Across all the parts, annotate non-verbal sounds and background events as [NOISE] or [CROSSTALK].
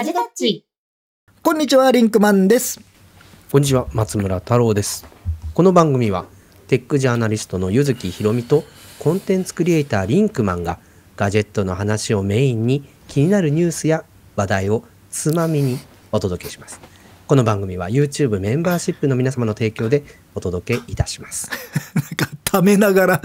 ラジタッチ。こんにちは、リンクマンです。こんにちは松村太郎ですこの番組はテックジャーナリストの柚木ひろみとコンテンツクリエイターリンクマンがガジェットの話をメインに気になるニュースや話題をつまみにお届けしますこの番組は YouTube メンバーシップの皆様の提供でお届けいたします [LAUGHS] なんか、ためながら、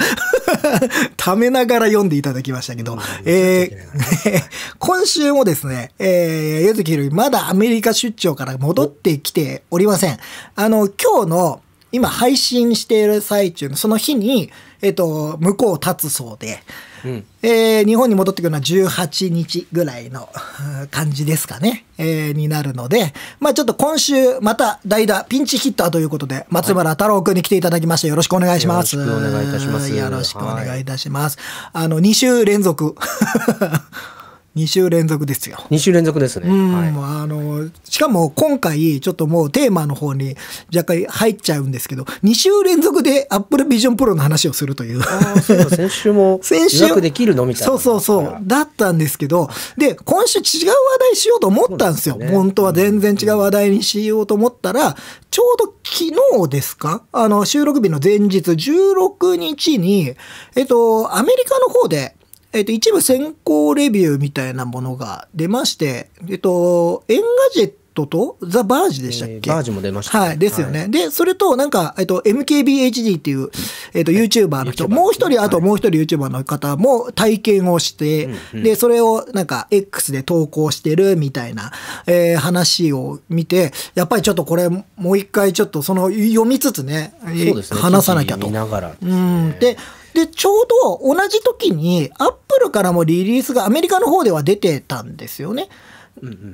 [LAUGHS] ためながら読んでいただきましたけど、うんえー [LAUGHS] 今週もですね、えー、ゆずきひろみ、まだアメリカ出張から戻ってきておりません。あの、今日の、今配信している最中のその日に、えっ、と、向こうを立つそうで、うんえー日本に戻ってくるのは18日ぐらいのうん [LAUGHS] 感じですかね、えーになるので、まあちょっと今週また代打ピンチヒッターということで、松村太郎くんに来ていただきましてよろしくお願いします。よろしくお願いいたしますよろしくお願いいたします。あの、2週連続。[LAUGHS] 2週連続ですよ。2週連続ですね、うん、はいあの、しかも今回、ちょっともうテーマの方に若干入っちゃうんですけど、2週連続で Apple Vision Pro の話をするという。ああそうだ先週も [LAUGHS] 先週予約できるの？みたいなそうそうそう。だったんですけど、で、今週違う話題しようと思ったんですよ。すね本当は全然違う話題にしようと思ったら、ちょうど昨日ですか？あの、収録日の前日16日に、えっと、アメリカの方で、えっと、一部先行レビューみたいなものが出まして、えっと、 Engadget と The Verge でしたっけ、えーバージも出ましたね。はい、ですよね。で、それと、なんか、えっと、MKBHD っていう、えっと、YouTuber の人、もう一人、あともう一人 YouTuber の方も体験をして、うんうん。で、それをなんか X で投稿してるみたいな、えー話を見て、やっぱりちょっとこれ、もう一回ちょっとその読みつつね、えーね。話さなきゃと。見。ながらですうね。ん。で、で、ちょうど同じ時に、アップルからもリリースがアメリカの方では出てたんですよね。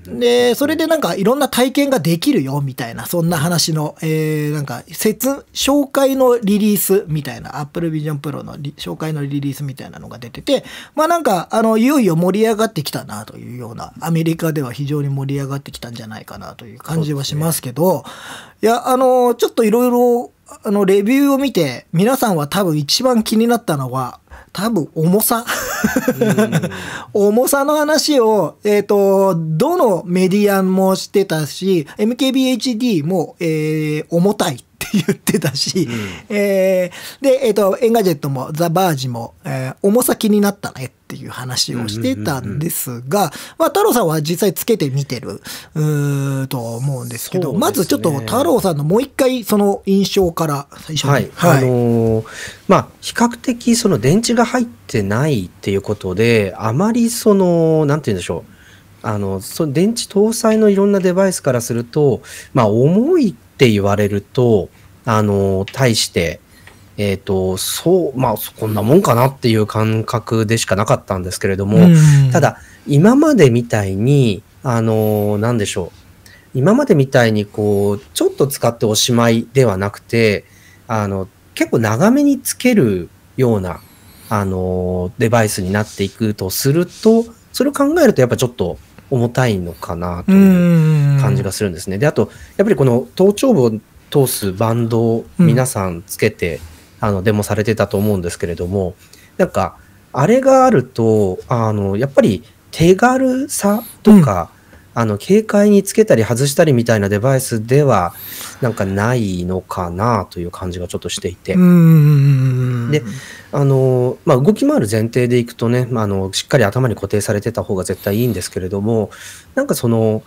で、それでなんかいろんな体験ができるよみたいな、そんな話の、えー、なんか、説、紹介のリリースみたいな、Apple Vision Pro のリ紹介のリリースみたいなのが出てて、まあなんか、あの、いよいよ盛り上がってきたなというような、アメリカでは非常に盛り上がってきたんじゃないかなという感じはしますけど、いや、あの、ちょっといろいろ、あの、レビューを見て、皆さんは多分一番気になったのは、多分重さ。[LAUGHS] 重さの話を、えっ、と、どのメディアもしてたし、MKBHD も、えー重たいって言ってたし、えーで、えっ、と、 Engadget も The Verge も、えー重さ気になったねっていう話をしてたんですが、まあ、太郎さんは実際つけてみてる、うーと思うんですけど、ね。まずちょっと太郎さんのもう一回その印象から最初に。はい、あのーまあ比較的その電池が入ってないっていうことであまりそのなんて言うんでしょう。あのその電池搭載のいろんなデバイスからするとまあ重いって言われるとあのー対してえっ、とそうまあこんなもんかなっていう感覚でしかなかったんですけれども、うん。ただ今までみたいにあのーなんでしょう。今までみたいにこうちょっと使っておしまいではなくてあの結構長めにつけるようなあのデバイスになっていくとするとそれを考えるとやっぱちょっと重たいのかなという感じがするんですね。であとやっぱりこの頭頂部を通すバンドを皆さんつけて、あのデモされてたと思うんですけれどもなんかあれがあるとあのやっぱり手軽さとか、あの軽快につけたり外したりみたいなデバイスではなんかないのかなという感じがちょっとしていて、うんであのまあ、動き回る前提でいくとね、まあ、あのしっかり頭に固定されてた方が絶対いいんですけれどもなんかその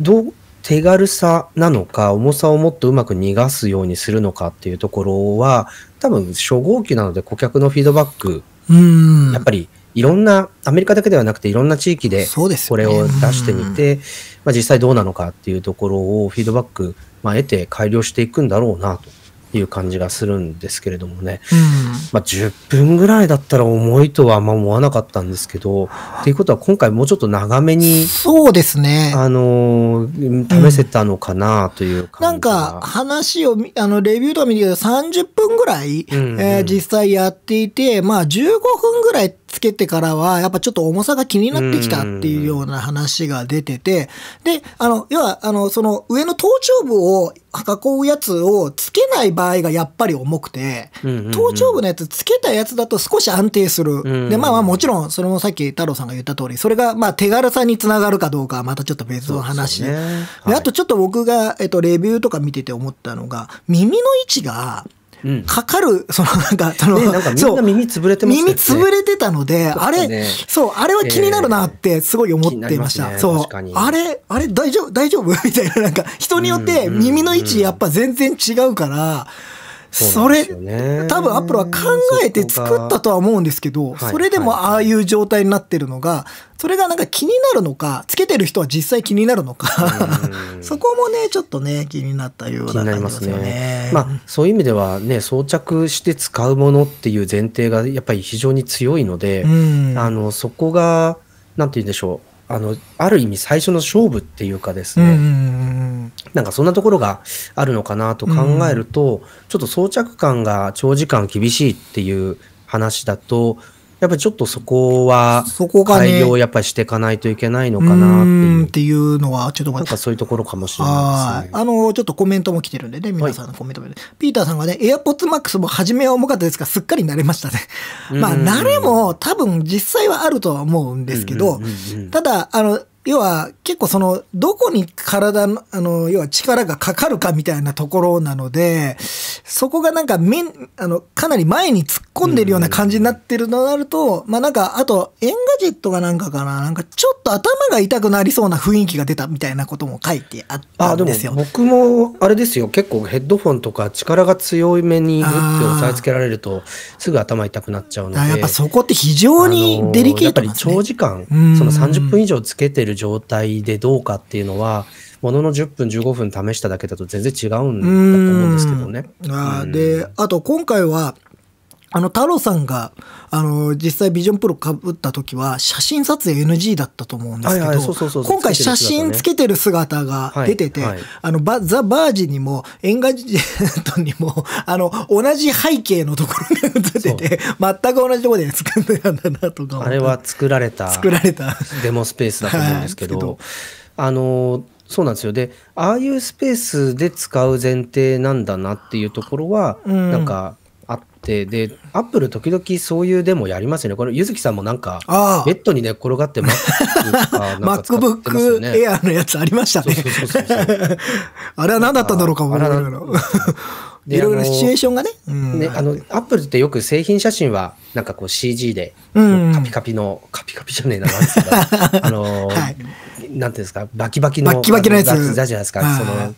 どう手軽さなのか重さをもっとうまく逃がすようにするのかっていうところは多分初号機なので顧客のフィードバックうん。やっぱりいろんなアメリカだけではなくていろんな地域でこれを出してみて、まあ、実際どうなのかっていうところをフィードバック、まあ、得て改良していくんだろうなという感じがするんですけれどもね、うん。まあ、10分ぐらいだったら重いとはあんま思わなかったんですけどっていうことは今回もうちょっと長めに、そうですね。あのー試せたのかなというな感じが、んか話を見、あの、レビューとか見てると30分ぐらい、うんうんえー実際やっていて、まあ15分ぐらいつけてからは、やっぱちょっと重さが気になってきたっていうような話が出てて、で、あの、要は、あの、その上の頭頂部を囲うやつをつけない場合がやっぱり重くて、頭頂部のやつつけたやつだと少し安定する。で、まあまあもちろん、それもさっき太郎さんが言った通り、それがまあ手軽さにつながるかどうかはまたちょっと別の話。で、ねはい、あとちょっと僕が、えっと、レビューとか見てて思ったのが、耳の位置が、かかる、そのなんか、その、ね、なんかみんな耳潰れてました、ね、耳潰れてたので、あれ、そう、あれは気になるなってすごい思ってました。えー、そう。あれ、あれ大丈夫？[LAUGHS] 大丈夫？みたいな、なんか、人によって耳の位置やっぱ全然違うから、それ、多分アップルは考えて作ったとは思うんですけど、それでもああいう状態になってるのが、それがなんか気になるのか、つけてる人は実際気になるのか、[LAUGHS] そこもね、ちょっとね、気になったような感じですよね。まあ、そういう意味ではね、装着して使うものっていう前提がやっぱり非常に強いので、あの、そこが、なんて言うんでしょう。あの、ある意味最初の勝負っていうかですね、なんかそんなところがあるのかなと考えると、ちょっと装着感が長時間厳しいっていう話だと、やっぱりちょっとそこは、そこが改良やっぱりしていかないといけないのかなっていう。っていうのは、ちょっとなんかそういうところかもしれないですね。あの、ちょっとコメントも来てるんでね、皆さんのコメントも、ね、はい、ピーターさんがね、AirPods Max も初めは重かったですが、すっかり慣れましたね。まあ、慣れも多分実際はあるとは思うんですけど、ただ、あの、要は結構その、どこに体の、あの、要は力がかかるかみたいなところなので、そこがなんかめん、あの、かなり前に突っ込んでるような感じになってるのなると、まあなんか、あと、 Engadget がなんかかな、なんかちょっと頭が痛くなりそうな雰囲気が出たみたいなことも書いてあったんですよ。あ、でも僕も、あれですよ、結構ヘッドフォンとか力が強いめにグッて押さえつけられると、すぐ頭痛くなっちゃうので。やっぱそこって非常にデリケートなんですね。長時間、その30分以上つけてる状態でどうかっていうのは、ものの10分、15分試しただけだと全然違うんだと思うんですけどね。あで、あと今回は、あの、太郎さんが、あの、実際 Vision Pro かぶった時は、写真撮影 NG だったと思うんですけど、今回写真つけてる姿が出てて、はいはい、あの、バザ・ Vergeにも、 Engadgetにも、[LAUGHS] あの、同じ背景のところが映ってて、全く同じところで作ってたんだなとか。あれは作られた、作られた。デモスペースだと思うんですけど、あの、そうなんですよ。で、ああいうスペースで使う前提なんだなっていうところは、うん、なんか、て、で、アップル時々そういうデモやりますよね。これ、ゆずきさんもなんか、ベッドにね、転がって MacBook [LAUGHS] Air のやつありましたね。あれは何だったんだろうかもいいろいろシチュエーションがね。ね、あの、アップルってよく製品写真は、なんかこう CG で、カピカピの、カピカピじゃねえな、なんですか。あの、はいなんていうんですか、バキバキの、バキバキのやつ。だじゃないですか、その、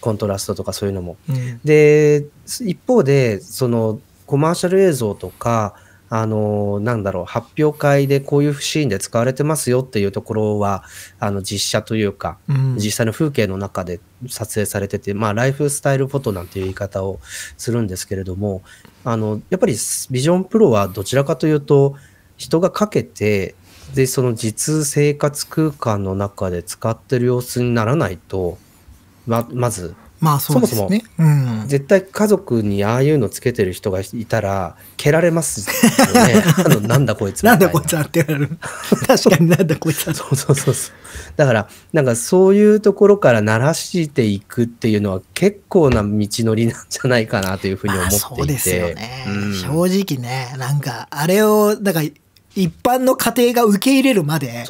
コントラストとかそういうのも。うん、で、一方で、その、コマーシャル映像とか、あの、なんだろう、発表会でこういうシーンで使われてますよっていうところは、あの、実写というか、うん、実際の風景の中で撮影されてて、まあ、ライフスタイルフォトなんていう言い方をするんですけれども、あの、やっぱりビジョンプロはどちらかというと、人がかけて、で、その実生活空間の中で使ってる様子にならないと、ま、まず、まあそうですね。そもそも、うん、絶対家族にああいうのつけてる人がいたら、蹴られますよね。[LAUGHS] あの、なんだこいつなんだこいつって言われる。[LAUGHS] 確かになんだこいつそうそうそうそう。だから、なんかそういうところから鳴らしていくっていうのは結構な道のりなんじゃないかなというふうに思っていて。そうですよね。うん、正直ね、なんか、あれを、だから、一般の家庭が受け入れるまで、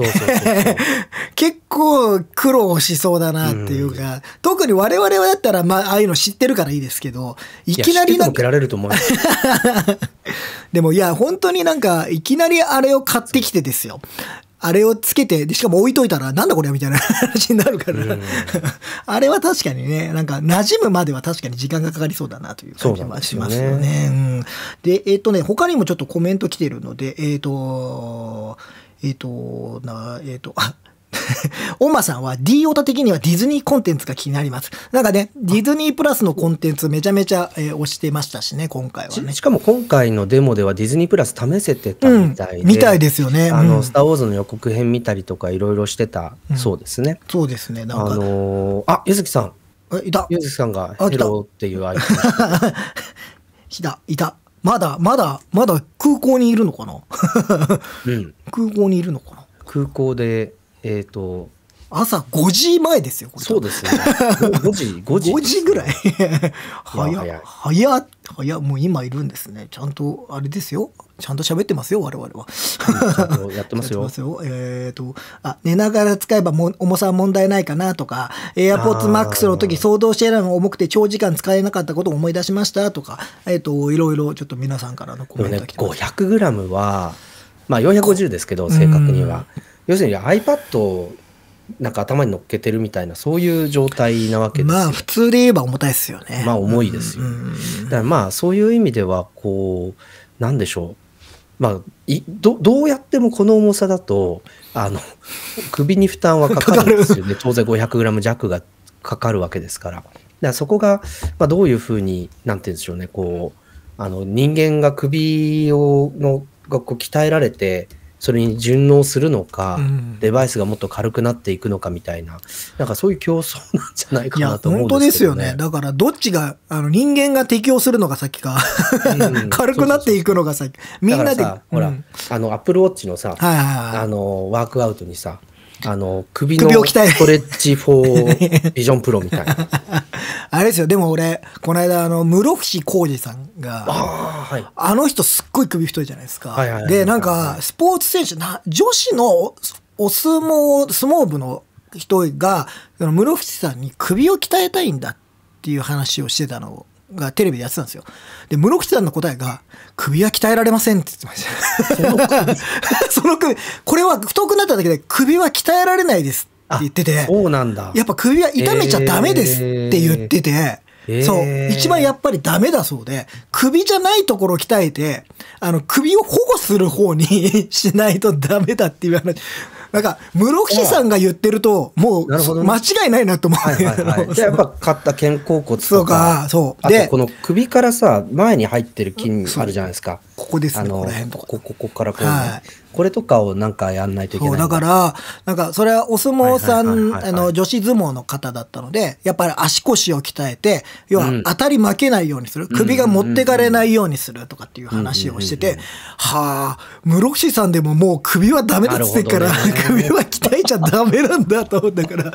[LAUGHS] 結構苦労しそうだなっていうか、うん、特に我々はだったら、まあ、ああいうの知ってるからいいですけど、いきなりなんか。[LAUGHS] でもいや、本当になんか、いきなりあれを買ってきてですよ。あれをつけて、で、しかも置いといたら、なんだこれみたいな [LAUGHS] 話になるから、[LAUGHS] あれは確かにね、なんか、馴染むまでは確かに時間がかかりそうだなという感じはしますよね。うん、で、えっ、ー、とね、他にもちょっとコメント来てるので、えっ、ー、と、えっ、ー、と、な、えっ、と、あ、[LAUGHS] オマさんは D オタ的にはディズニーコンテンツが気になります。なんかね、ディズニープラスのコンテンツめちゃめちゃ、えー、押してましたしね、今回はねし。しかも今回のデモではディズニープラス試せてたみたいで。うん、みたいですよね。あの、スター・ウォーズの予告編見たりとかいろいろしてた、そうですね。そうですね、なんか。あのー、あ、ゆずきさん。いた。ゆずきさんがヘローっていうアイ。[LAUGHS] いた、いた。まだ、まだ、まだ空港にいるのかな？うん。[LAUGHS] 空港にいるのかな？空港で、えっ、と、朝5時前ですよ。そうですね。[LAUGHS] 5時、5時。5時ぐらい [LAUGHS] 早っ早い早っ早っもう今いるんですね。ちゃんと、あれですよ。ちゃんと喋ってますよ、我々は。ちゃんとやってますよ。[LAUGHS] えっ、と、あ、寝ながら使えばも重さは問題ないかなとか、AirPods Max の時、送動シェラが重くて長時間使えなかったことを思い出しましたとか、えっ、と、いろいろちょっと皆さんからのコメントが来、てます。500g は、まあ450ですけど、正確には。要するに iPad をなんか頭に乗っけてるみたいな、そういう状態なわけですよ。まあ、普通で言えば重たいですよね。まあ重いですよ。だからまあそういう意味ではこうなんでしょう。まあいどどうやってもこの重さだとあの首に負担はかかるんですよね。[LAUGHS] 当然 500g 弱がかかるわけですから。だからそこが、まあ、どういうふうになんて言うんでしょうね。こうあの人間が首をのがこう鍛えられてそれに順応するのか、うんデバイスがもっと軽くなっていくのかみたいななんかそういう競争なんじゃないかなと思うん本当でけどね。ですすよね。だから、どっちが、あの、人間が適応するのが先か、うん [LAUGHS] 軽くなっていくのが先。みんなで、ほら、うんあの、アップルウォッチのさ、はいはいはい。あの、ワークアウトにさ、[LAUGHS] あの、首の首を鍛えるストレッチフォービジョンプロみたいな。[LAUGHS] あれですよ、でも俺、この間、あの、室伏浩二さんが、ああ、はい。あの人すっごい首太いじゃないですか。で、なんか、スポーツ選手、な女子のおお相撲、相撲部の人が、室伏さんに首を鍛えたいんだっていう話をしてたのがテレビでやってたんですよ。で、室伏さんの答えが、首は鍛えられませんって言ってました。その首、[LAUGHS] これは太くなっただけで首は鍛えられないですって言ってて、そうなんだ。やっぱ首は痛めちゃダメですって言ってて、えーそう、一番やっぱりダメだそうで、首じゃないところを鍛えて、あの、首を保護する方に [LAUGHS] しないとダメだっていう話。なんか、室伏さんが言ってると、もう、間違いないなと思う。はいはいはい。じゃあやっぱ買った肩甲骨とか。そうかそうでこの首からさ、前に入ってる筋あるじゃないですか。ここですね、こあのの辺とか。こここからこうね、はいこれとかをなんかやんないといけない。んだから、なんか、それはお相撲さん、女子相撲の方だったので、やっぱり足腰を鍛えて、要はうん。当たり負けないようにする、首が持ってかれないようにするとかっていう話をしてて、はあ、室伏さんでももう首はダメだっつってっから、首は鍛えちゃダメなんだと思ったから、だ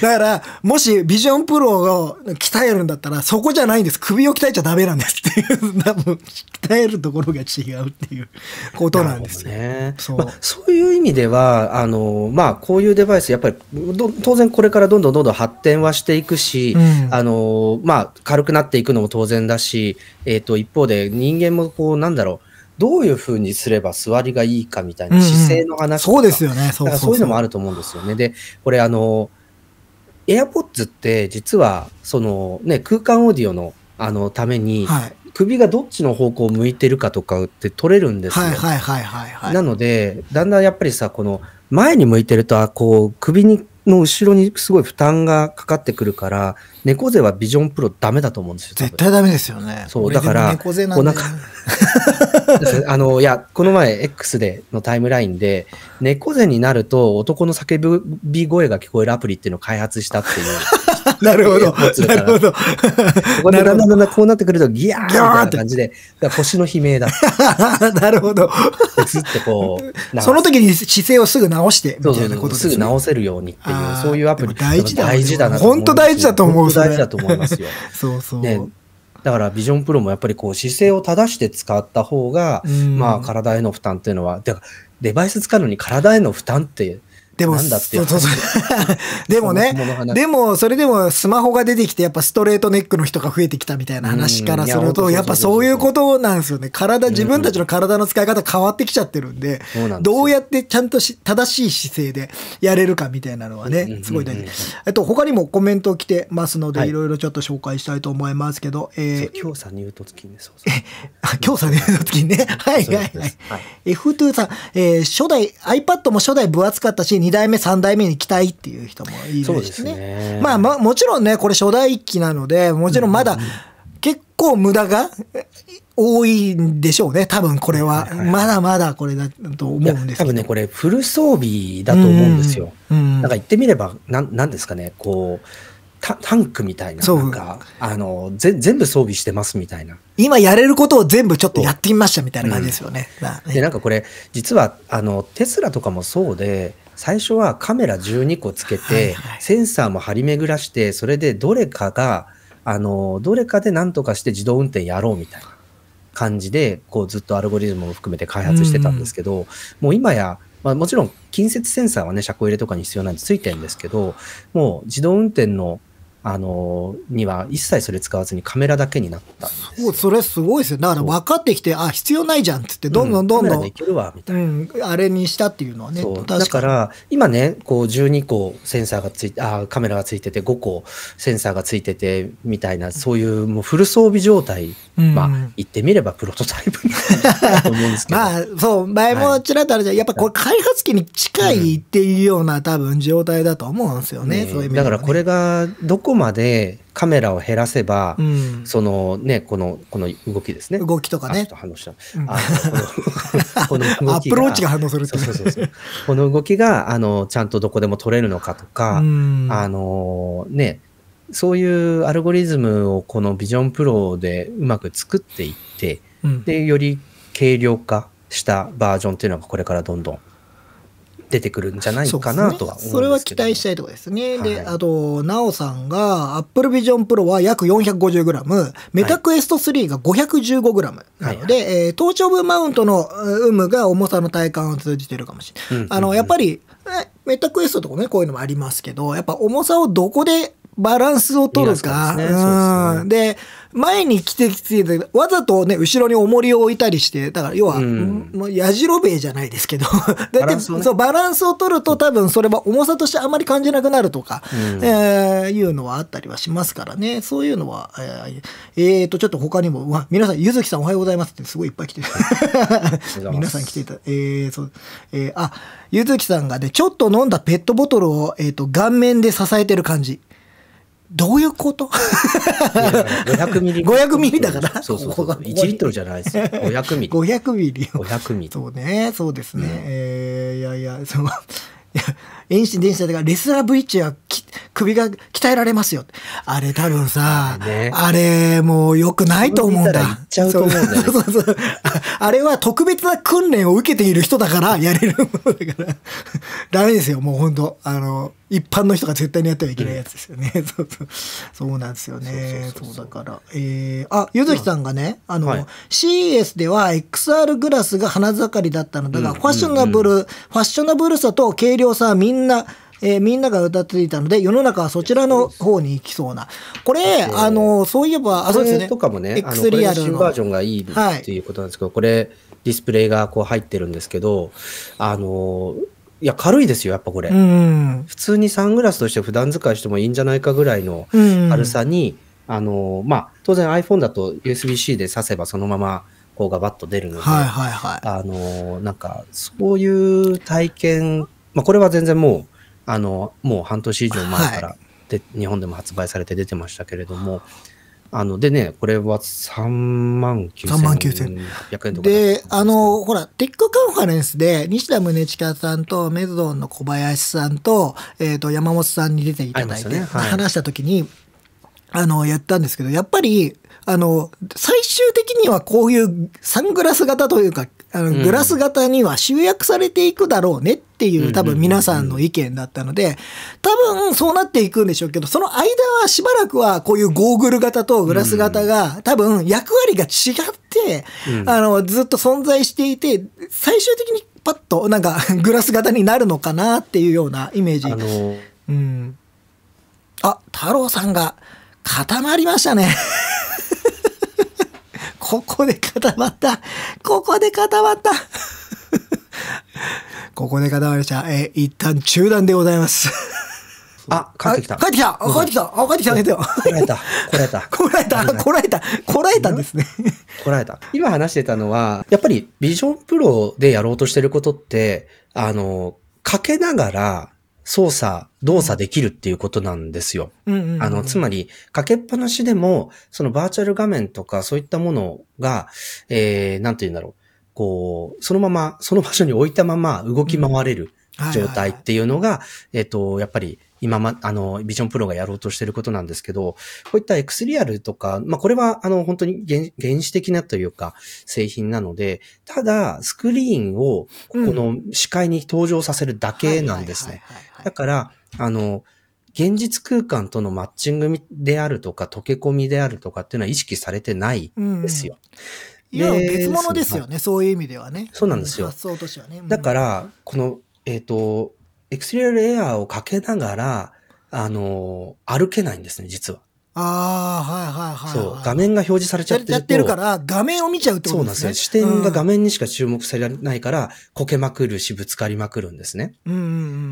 から、もしビジョンプロを鍛えるんだったら、そこじゃないんです。首を鍛えちゃダメなんですっていう、多分、鍛えるところが違うっていうことなんですよ。なるほどね。そうまあそういう意味では、あの、まあ、こういうデバイス、やっぱり、ど当然これからどんどんどんどん発展はしていくし、うんあの、まあ、軽くなっていくのも当然だし、えっ、と、一方で人間もこう、なんだろう、どういうふうにすれば座りがいいかみたいな姿勢の話とか、そうですよね。だからそういうのもあると思うんですよね。で、これあの、AirPods って実は、そのね、空間オーディオのあのために、はい。首がどっちの方向を向いてるかとかって取れるんですよ。はいはいはいはいはい。なので、だんだんやっぱりさ、この前に向いてると、あこう、首にの後ろにすごい負担がかかってくるから、猫背はビジョンプロダメだと思うんですよ。絶対ダメですよね。そうだから猫背なん [LAUGHS] あの、いや、この前 X でのタイムラインで、猫背になると男の叫び声が聞こえるアプリっていうのを開発したっていう。[LAUGHS] なるほど。なるほど。ここでだんだんだんだんこうなってくるとギャーみたいな感じで、腰の悲鳴だ。なるほど。ずってこう、その時に姿勢をすぐ直して、みたいなことですね。すぐ直せるようにっていうそういうアプリ。大事だ大事だな本当大事だと思う大事だと思いますよ。そうそう。ねだからビジョンプロもやっぱりこう姿勢を正して使った方が、うんまあ体への負担っていうのは、デバイス使うのに体への負担ってでも、なんだってそうそうそう。[LAUGHS] でもねでも、それでもスマホが出てきて、やっぱストレートネックの人が増えてきたみたいな話からすると、やっぱそういうことなんですよね。体、自分たちの体の使い方変わってきちゃってるんでどうやってちゃんとし正しい姿勢でやれるかみたいなのはねすごい大事。えっと、他にもコメント来てますので、はい。いろいろちょっと紹介したいと思いますけど、えー日さんに言うときにね、そうそう。あ、今日さね、の時にね。はい。はいはい。F2 さん、えー初代、iPad も初代分厚かったし、2代目、3代目に期待っていう人もいるしね。ですねまあ、まあ、もちろんね、これ初代機なので、もちろんまだ結構無駄がえ多いんでしょうね、多分これは。はいはいはいまだまだこれだと思うんですけど。多分ね、これフル装備だと思うんですよ。うん。うんなんか言ってみれば、なん、なんですかね、こう、タタンクみたいな、なんか、あの、ぜ全部装備してますみたいな。今やれることを全部ちょっとやってみましたみたいな感じですよね。なで、なんかこれ、実は、あの、テスラとかもそうで、最初はカメラ12個つけて、センサーも張り巡らして、それでどれかが、あの、どれかで何とかして自動運転やろうみたいな感じで、こうずっとアルゴリズムも含めて開発してたんですけど、もう今や、まあ、もちろん近接センサーはね、車庫入れとかに必要なんでついてるんですけど、もう自動運転の、あの、には一切それ使わずにカメラだけになったんです。もうそれすごいですよ。だから分かってきて、あ、必要ないじゃんっつって、どんどんどんどんカメラでい、けるわ、みたいな。うん、あれにしたっていうのはね、かにだから、今ね、こう12個センサーがついて、あカメラがついてて、5個センサーがついてて、みたいな、そういうもうフル装備状態、うんまあ、言ってみればプロトタイプと思うんですけど。[LAUGHS] まあ、そう、前もちらっとあるじゃん。やっぱこれ開発機に近いっていうような多分状態だと思うんですよね。ねそういう意味ねだからこれがどこまでカメラを減らせば、うん。そのね、この、この動きですね。動きとかね。反応した。うん。あのこのこの動きアプローチが反応するそうそうそう。この動きが、あの、ちゃんとどこでも取れるのかとか、うん。あのね、そういうアルゴリズムをこのビジョンプロでうまく作っていって、うん。で、より軽量化したバージョンっていうのがこれからどんどん出てくるんじゃないかなとは思うんですけど、ねそれは期待したいところですね。で、はい。あと、なおさんが、Apple Vision Pro は約 450g、メタクエスト3が 515g なので、はいえー頭頂部マウントのう有無が重さの体感を通じてるかもしれない。うんあの、やっぱり、えメタクエストとかね、こういうのもありますけど、やっぱ重さをどこでバランスを取るか。いいですね。そうですうん。で、前に来てきて、わざとね、後ろに重りを置いたりして、だから要は、うんもうやじろべえじゃないですけど、だってねそう、バランスを取ると多分それは重さとしてあまり感じなくなるとか、うんえーいうのはあったりはしますからね。そういうのは、えーえーと、ちょっと他にも、うわ皆さん、ゆずきさんおはようございますってすごいいっぱい来てる。皆さん来ていた。えー、そう、えーあ、ゆずきさんがね、ちょっと飲んだペットボトルを、えっ、と、顔面で支えてる感じ。どういうこと？500ミリ。500ミリだから？そうそうそう。ここが1リットルじゃないですよ。500ミリ。500ミリを。500ミリ。そうね、そうですね。えーいやいや、その、[LAUGHS] 遠心電子だから、レスラーブリッジはき首が鍛えられますよ。あれ多分さ、あれねあれもう良くないと思うんだそれ見たら言っ。ちゃうと思うんだよねそうそうそうああれは特別な訓練を受けている人だからやれるものだから、ダメですよ、もう本当あの、一般の人が絶対にやってはいけないやつですよね。そうそう。そうなんですよね。そうだから。えー、あ、ゆずきさんがね、あの、はい CES では XR グラスが花盛りだったのだが、うんファッショナブル、ファッショナブルさと軽量さはみんな、えーみんなが歌っていたので、世の中はそちらの方に行きそうな。これ、あの、そういえば、あ、そうですね。とかもね、X リアルの。バージョンがいいっていうことなんですけど、これ、ディスプレイがこう入ってるんですけど、あの、いや、軽いですよ、やっぱこれ。うん。普通にサングラスとして普段使いしてもいいんじゃないかぐらいのうん。軽さに、あの、まあ、当然 iPhone だと USB-C で挿せばそのまま、こうガバッと出るので、はいはいはい。あの、なんか、そういう体験、まあ、これは全然もう、あの、もう半年以上前からで、日本でも発売されて出てましたけれども、あの、でね、これは3万9800円。とか。で、あ、の、ほら、テックカンファレンスで、西田宗近さんと、メズドンの小林さんと、えっ、と、山本さんに出ていただいて、ね。はい。話したときに、あの、やったんですけど、やっぱり、あの、最終的にはこういうサングラス型というか、あのうんグラス型には集約されていくだろうねっていう、多分皆さんの意見だったので、多分そうなっていくんでしょうけど、その間はしばらくはこういうゴーグル型とグラス型が、多分役割が違って、うんあの、ずっと存在していて、最終的にパッとなんかグラス型になるのかなっていうようなイメージ。あの、うん。あ、太郎さんが固まりましたね。ここで固まった。ここで固まった。[LAUGHS] ここで固まりました。えー一旦中断でございます。あ、帰ってきた。あ帰ってきたあ帰ってきたあ帰ってきた帰ってきたこらえた。こらえた。こらえた [LAUGHS] こらえたこらえたんですね。[LAUGHS] こらえた。今話してたのは、やっぱりビジョンプロでやろうとしてることって、あの、かけながら操作、動作できるっていうことなんですよ。うんうんうんあの、つまり、かけっぱなしでも、そのバーチャル画面とかそういったものが、えー、なんて言うんだろう。こう、そのまま、その場所に置いたまま動き回れる状態っていうのが、えっと、やっぱり今ま、あの、ビジョンプロがやろうとしてることなんですけど、こういった X リアルとか、まあ、これは、あの、本当に原原始的なというか、製品なので、ただ、スクリーンを、この視界に登場させるだけなんですね。だから、あの、現実空間とのマッチングであるとか、溶け込みであるとかっていうのは意識されてないんですよ。いや、別物ですよね、そういう意味ではね。そうなんですよ。発想としてはね。だから、この、えっ、と、エクスリアルエアーをかけながら、あの、歩けないんですね、実は。ああ、はいはいはい、そう。画面が表示されちゃってると。やってるから、画面を見ちゃうってことですね。そうなんですよ。視点が画面にしか注目されないから、こけまくるし、ぶつかりまくるんですね。うんうん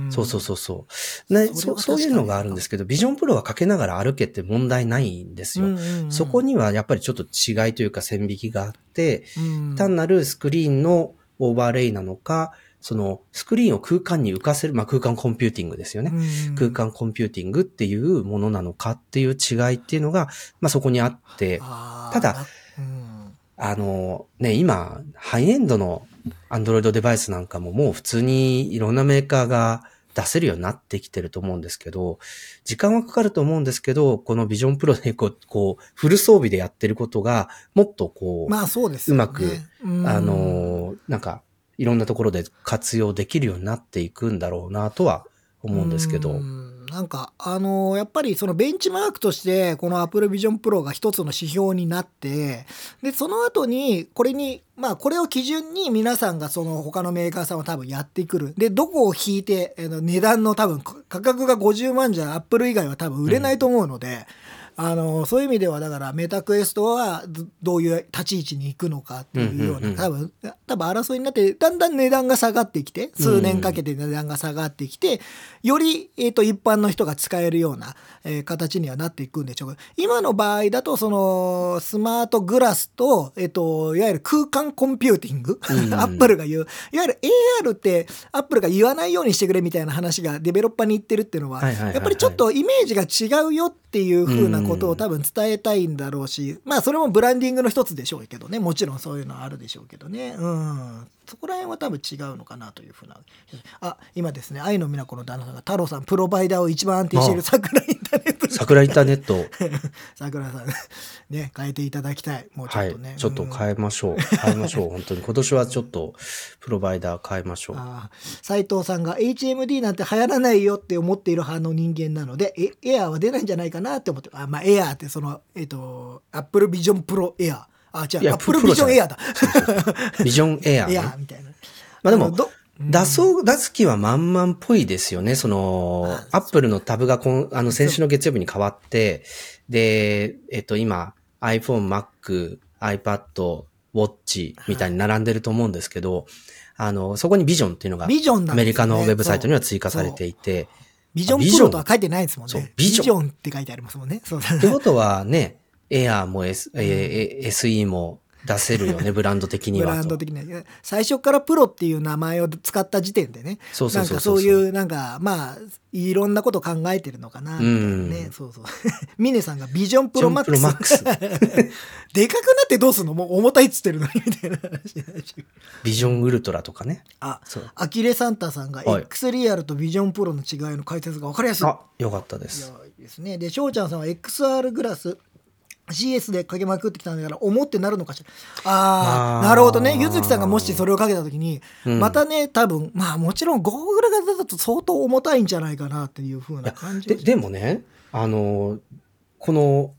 うん。そうそうそうそう。ね、そそういうのがあるんですけど、ビジョンプロはかけながら歩けって問題ないんですよ。うんうんうん、そこにはやっぱりちょっと違いというか線引きがあって、うん、単なるスクリーンのオーバーレイなのか、そのスクリーンを空間に浮かせる、まあ空間コンピューティングですよね。うん。空間コンピューティングっていうものなのかっていう違いっていうのが、まあそこにあって、ただ、うん、あのね、今、ハイエンドの Android デバイスなんかももう普通にいろんなメーカーが出せるようになってきてると思うんですけど、時間はかかると思うんですけど、この Vision Pro でこう、こうフル装備でやってることが、もっとこう、まあそうです、ね、うまく、うん、あの、なんか、いろんなところで活用できるようになっていくんだろうなとは思うんですけど。なんか、あのー、やっぱりそのベンチマークとして、この Apple Vision Pro が一つの指標になって、で、その後に、これに、まあ、これを基準に皆さんがその他のメーカーさんは多分やってくる。で、どこを引いて、えー、値段の多分、価格が50万じゃ Apple 以外は多分売れないと思うので、うあのそういう意味ではだからメタクエストはどういう立ち位置に行くのかっていうような多分多分争いになってだんだん値段が下がってきて数年かけて値段が下がってきてより、えー、と一般の人が使えるような、えー、形にはなっていくんでしょう。今の場合だとそのスマートグラスと,、えー、といわゆる空間コンピューティング、[LAUGHS] アップルが言ういわゆる AR ってアップルが言わないようにしてくれみたいな話がデベロッパーに言ってるっていうのはやっぱりちょっとイメージが違うよっていう風なことを多分伝えたいんだろうし、まあそれもブランディングの一つでしょうけどね。もちろんそういうのはあるでしょうけどね。うん。そこら辺は多分違うのかなというふうな。あ今ですね愛の美奈子の旦那さんが太郎さんプロバイダーを一番安定している桜インターネット桜インターネット。[LAUGHS] 桜さんね変えていただきたい。もうちょっとね、はい、ちょっと変えましょう、うん、変えましょう。[LAUGHS] 本当に。今年はちょっとプロバイダー変えましょう。斉藤さんが HMD なんて流行らないよって思っている派の人間なのでエエアーは出ないんじゃないかなって思って。あまあエアーってそのえっ、ー、とアップルビジョンプロエアーあ、違う、アップルビジョンエアーだ。ビジョンエアー、ね。[LAUGHS] エアーみたいな。まあでも、出そう、出す気は満々っぽいですよね。その、アップルのタブがこん、あの、先週の月曜日に変わって、で、えっと、今、iPhone、Mac、iPad、Watch みたいに並んでると思うんですけど、あの、そこにビジョンっていうのが、ビジョンアメリカのウェブサイトには追加されていて、ビジョンプロとは書いてないですもんね。ビジョンって書いてありますもんね。そうってことはね、エアーも、S えー、SE も出せるよね、[LAUGHS] ブランド的には。ブランド的には。最初からプロっていう名前を使った時点でね。そうそうそうなんかそういう、なんか、まあ、いろんなこと考えてるのかな、みたいなね。そうそう。[LAUGHS] ミネさんがビジョンプロマックス。マックス [LAUGHS] でかくなってどうすんの？もう重たいっつってるのに、みたいな話ビジョンウルトラとかね。あ、アキレサンタさんが X リアルとビジョンプロの違いの解説が分かりやすい。あ、よかったです。いですね。で、翔ちゃんさんは XR グラス、CS でかけまくってきたんだから思ってなるのかしら。ああなるほどね。ゆずきさんがもしそれをかけた時に、うん、またね多分まあもちろんゴーグル型だと相当重たいんじゃないかなっていうふうな感じででもねあのこの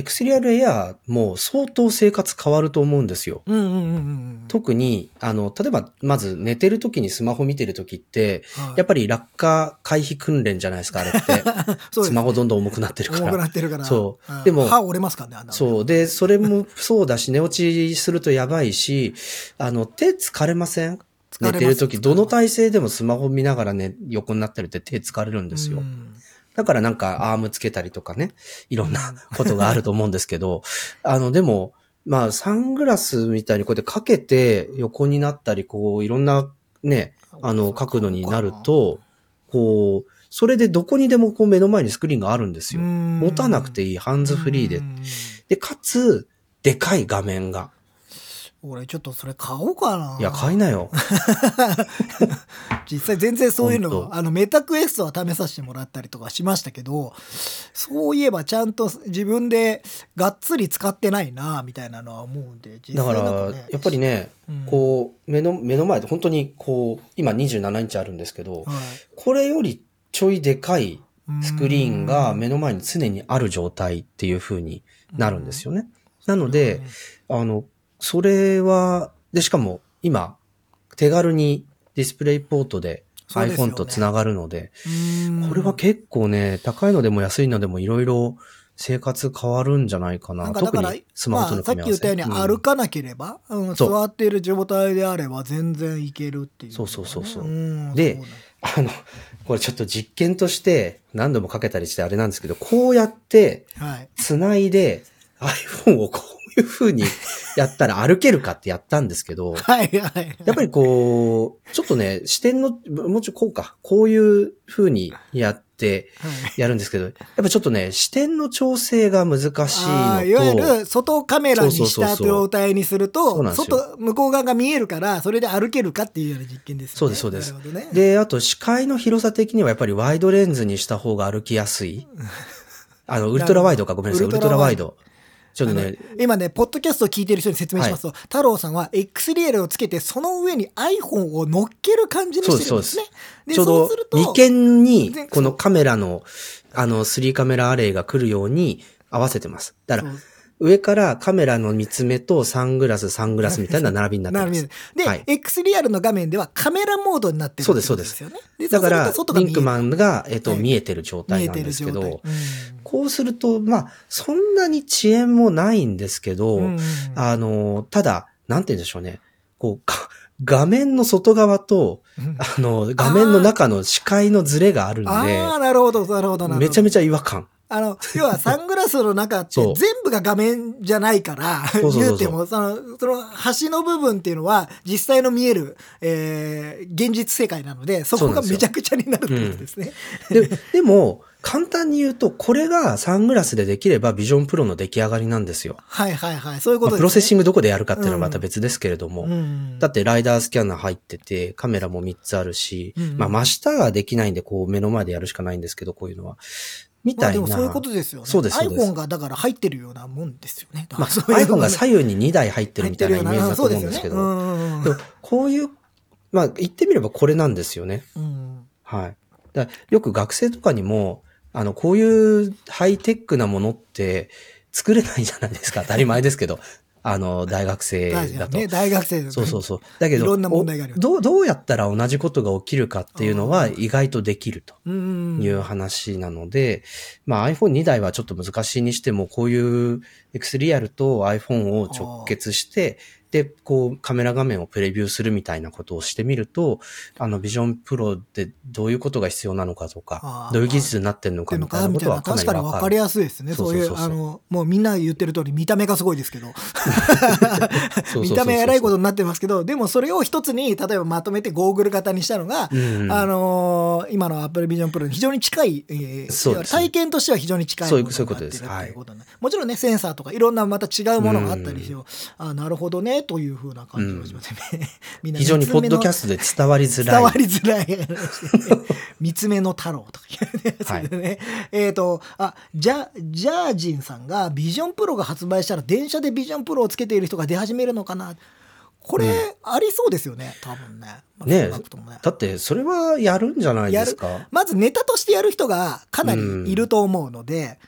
エクスリアルエアも相当生活変わると思うんですよ。うんうんうんうん、特に、あの、例えば、まず寝てる時にスマホ見てる時って、はい、やっぱり落下回避訓練じゃないですか、あれって。[LAUGHS] スマホどんどん重くなってるから。重くなってるから。そう。でも、歯折れますからね、あんなそう。で、それもそうだし、寝落ちするとやばいし、あの、手疲れません？寝てる時、どの体勢でもスマホ見ながらね、横になってるって手疲れるんですよ。だからなんかアームつけたりとかね、いろんな [LAUGHS] ことがあると思うんですけど、あの、でも、まあ、サングラスみたいにこうやってかけて横になったり、こう、いろんなね、あの、角度になると、こう、それでどこにでもこう目の前にスクリーンがあるんですよ。持たなくていい、ハンズフリーで。で、かつ、でかい画面が。俺ちょっとそれ買おうかな。いや、買いなよ。[LAUGHS] 実際全然そういうの、あの、メタクエストは試させてもらったりとかしましたけど、そういえばちゃんと自分でがっつり使ってないな、みたいなのは思うんで、実だから、際なんかねやっぱりね、うんこう、目の、目の前で、本当にこう、今27インチあるんですけど、はいこれよりちょいでかいスクリーンがうん目の前に常にある状態っていう風になるんですよね。なので、あの、それは、で、しかも今、手軽にディスプレイポートで iPhone とつながるので、うん。これは結構ね、高いのでも安いのでもいろいろ生活変わるんじゃないかな。なんかだから特にスマホとのまあ、さっ組み合わせ。き言ったようにうん。歩かなければ、うん座っている状態であれば全然いけるっていう、そうそうそうそう。うんであの、これちょっと実験として何度もかけたりしてあれなんですけど、こうやってはい。繋いで iPhone をこういう風にやったら歩けるかってやったんですけど、[LAUGHS] はいはい。やっぱりこう、ちょっとね、視点の、もうちょいこうか、こういう風にやってはいやるんですけど、やっぱちょっとね、視点の調整が難しいのいわゆる外カメラにした状態にするそと外向こう側が見えるからそれで歩けるかっていうような実験ですよね。そうですそうですね、で、あと視界の広さ的にはやっぱりワイドレンズにした方が歩きやすい。[LAUGHS] あの、ウルトラワイドか、ごめんなさい、ウルトラワイド。ちょっとね、今ね、ポッドキャストを聞いてる人に説明しますと、太郎さんは XDR をつけて、その上に iPhone を乗っける感じにしてるんですね。でちょうどそうすると眉間に全、このカメラの、あの、3カメラアレイが来るように合わせてます。だから、上からカメラの見つめとサングラス、サングラスみたいな並びになってますど。で、はい XDR の画面ではカメラモードになってるそうですってことですだから、リンクマンが、えっと、はい見えてる状態なんですける状態。ど、こうすると、まあ、そんなに遅延もないんですけど、うんあの、ただ、なんて言うんでしょうね。こう、か画面の外側と、うんあの、画面の中の視界のズレがあるんで、ああ、なるほど、なるほど、なるほど。めちゃめちゃ違和感。あの、要はサングラスの中って全部が画面じゃないから、言うても、その、その端の部分っていうのは実際の見える、えー、現実世界なので、そこがめちゃくちゃになるってことですね。で、でも、簡単に言うと、これがサングラスでできれば、ビジョンプロの出来上がりなんですよ。はいはいはい。そういうこまあとですね。プロセッシングどこでやるかっていうのはまた別ですけれども、うん。だってライダースキャナー入ってて、カメラも3つあるし、うんまあ真下ができないんで、こう目の前でやるしかないんですけど、こういうのは。みまあたいな。でもそういうことですよね。そうですそうです iPhone がだから入ってるようなもんですよね。まあ、iPhone が左右に2台入ってるみたいなイメージだと思うんですけど、よね。こういう、まあ言ってみればこれなんですよね。うん。はい。だよく学生とかにも、あの、こういうハイテックなものって作れないじゃないですか。当たり前ですけど。あの、大学生だと。大ね、大学生だとそうそうそう。だけど、いろんな問題があるおどう、どうやったら同じことが起きるかっていうのは意外とできると。いう話なので、まあ iPhone2 台はちょっと難しいにしても、こういう X リアルと iPhone を直結して、で、こうカメラ画面をプレビューするみたいなことをしてみると、あのビジョンプロでどういうことが必要なのかとあかー、どういう技術になってるのっていうのかみたいなこ。とはかな確かに分かりやすいですね。そういう、あの、もうみんな言ってる通り見た目がすごいですけど。見た目偉いことになってますけど、でもそれを一つに、例えばまとめてゴーグル型にしたのが、うん。あのー今の Apple Vision Pro に非常に近い、えー体験としては非常に近いそういうものそういうことです。になってるっていうことねもちろんね、センサーとかいろんなまた違うものがあったりして、あなるほどね、というふうな感じがしますね。みん非常にポッドキャストで伝わりづらい。伝わりづらい話。三つ目の太郎とかいうやつでね。えっ、と、あ、じゃ、ジャージンさんがビジョンプロが発売したら電車でビジョンプロをつけている人が出始めるのかな。これ、ありそうですよね、多分ね。まあねねだって、それはやるんじゃないですか。まずネタとしてやる人がかなりいると思うので、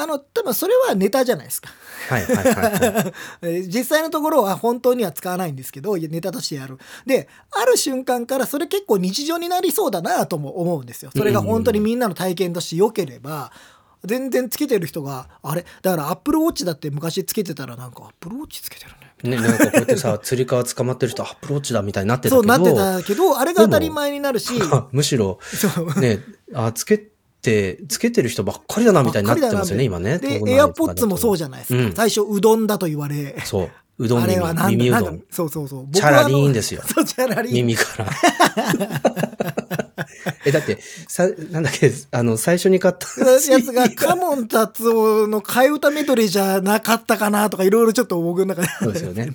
あの、多分それはネタじゃないですか。はいはいはい、はい。えー [LAUGHS] 実際のところは本当には使わないんですけど、ネタとしてやる。で、ある瞬間からそれ結構日常になりそうだなとも思うんですよ。それが本当にみんなの体験として良ければ、全然つけてる人が、あれ？だからアップルウォッチだって昔つけてたらなんかアップルウォッチつけてるね。ね、なんかこうやってさ、釣り革捕まってる人、アップローチだみたいになってたけど。そうなってたけど、あれが当たり前になるし、[LAUGHS] むしろ。ね、あ、つけて、つけてる人ばっかりだなみたいになってますよね、今ね。で、エアポッツもそうじじゃないですか。うん最初、うどんだと言われ、そう。うどん耳、耳うどん。そうそうそう。チャラリーンですよ [LAUGHS] そう、チャラリーン。耳から。[LAUGHS] え、だって、さ、なんだっけ、あの、最初に買った [LAUGHS] やつ [LAUGHS] が、カモン達夫の替え歌メドレーじゃなかったかなとか、いろいろちょっと僕の中で。そうですよね。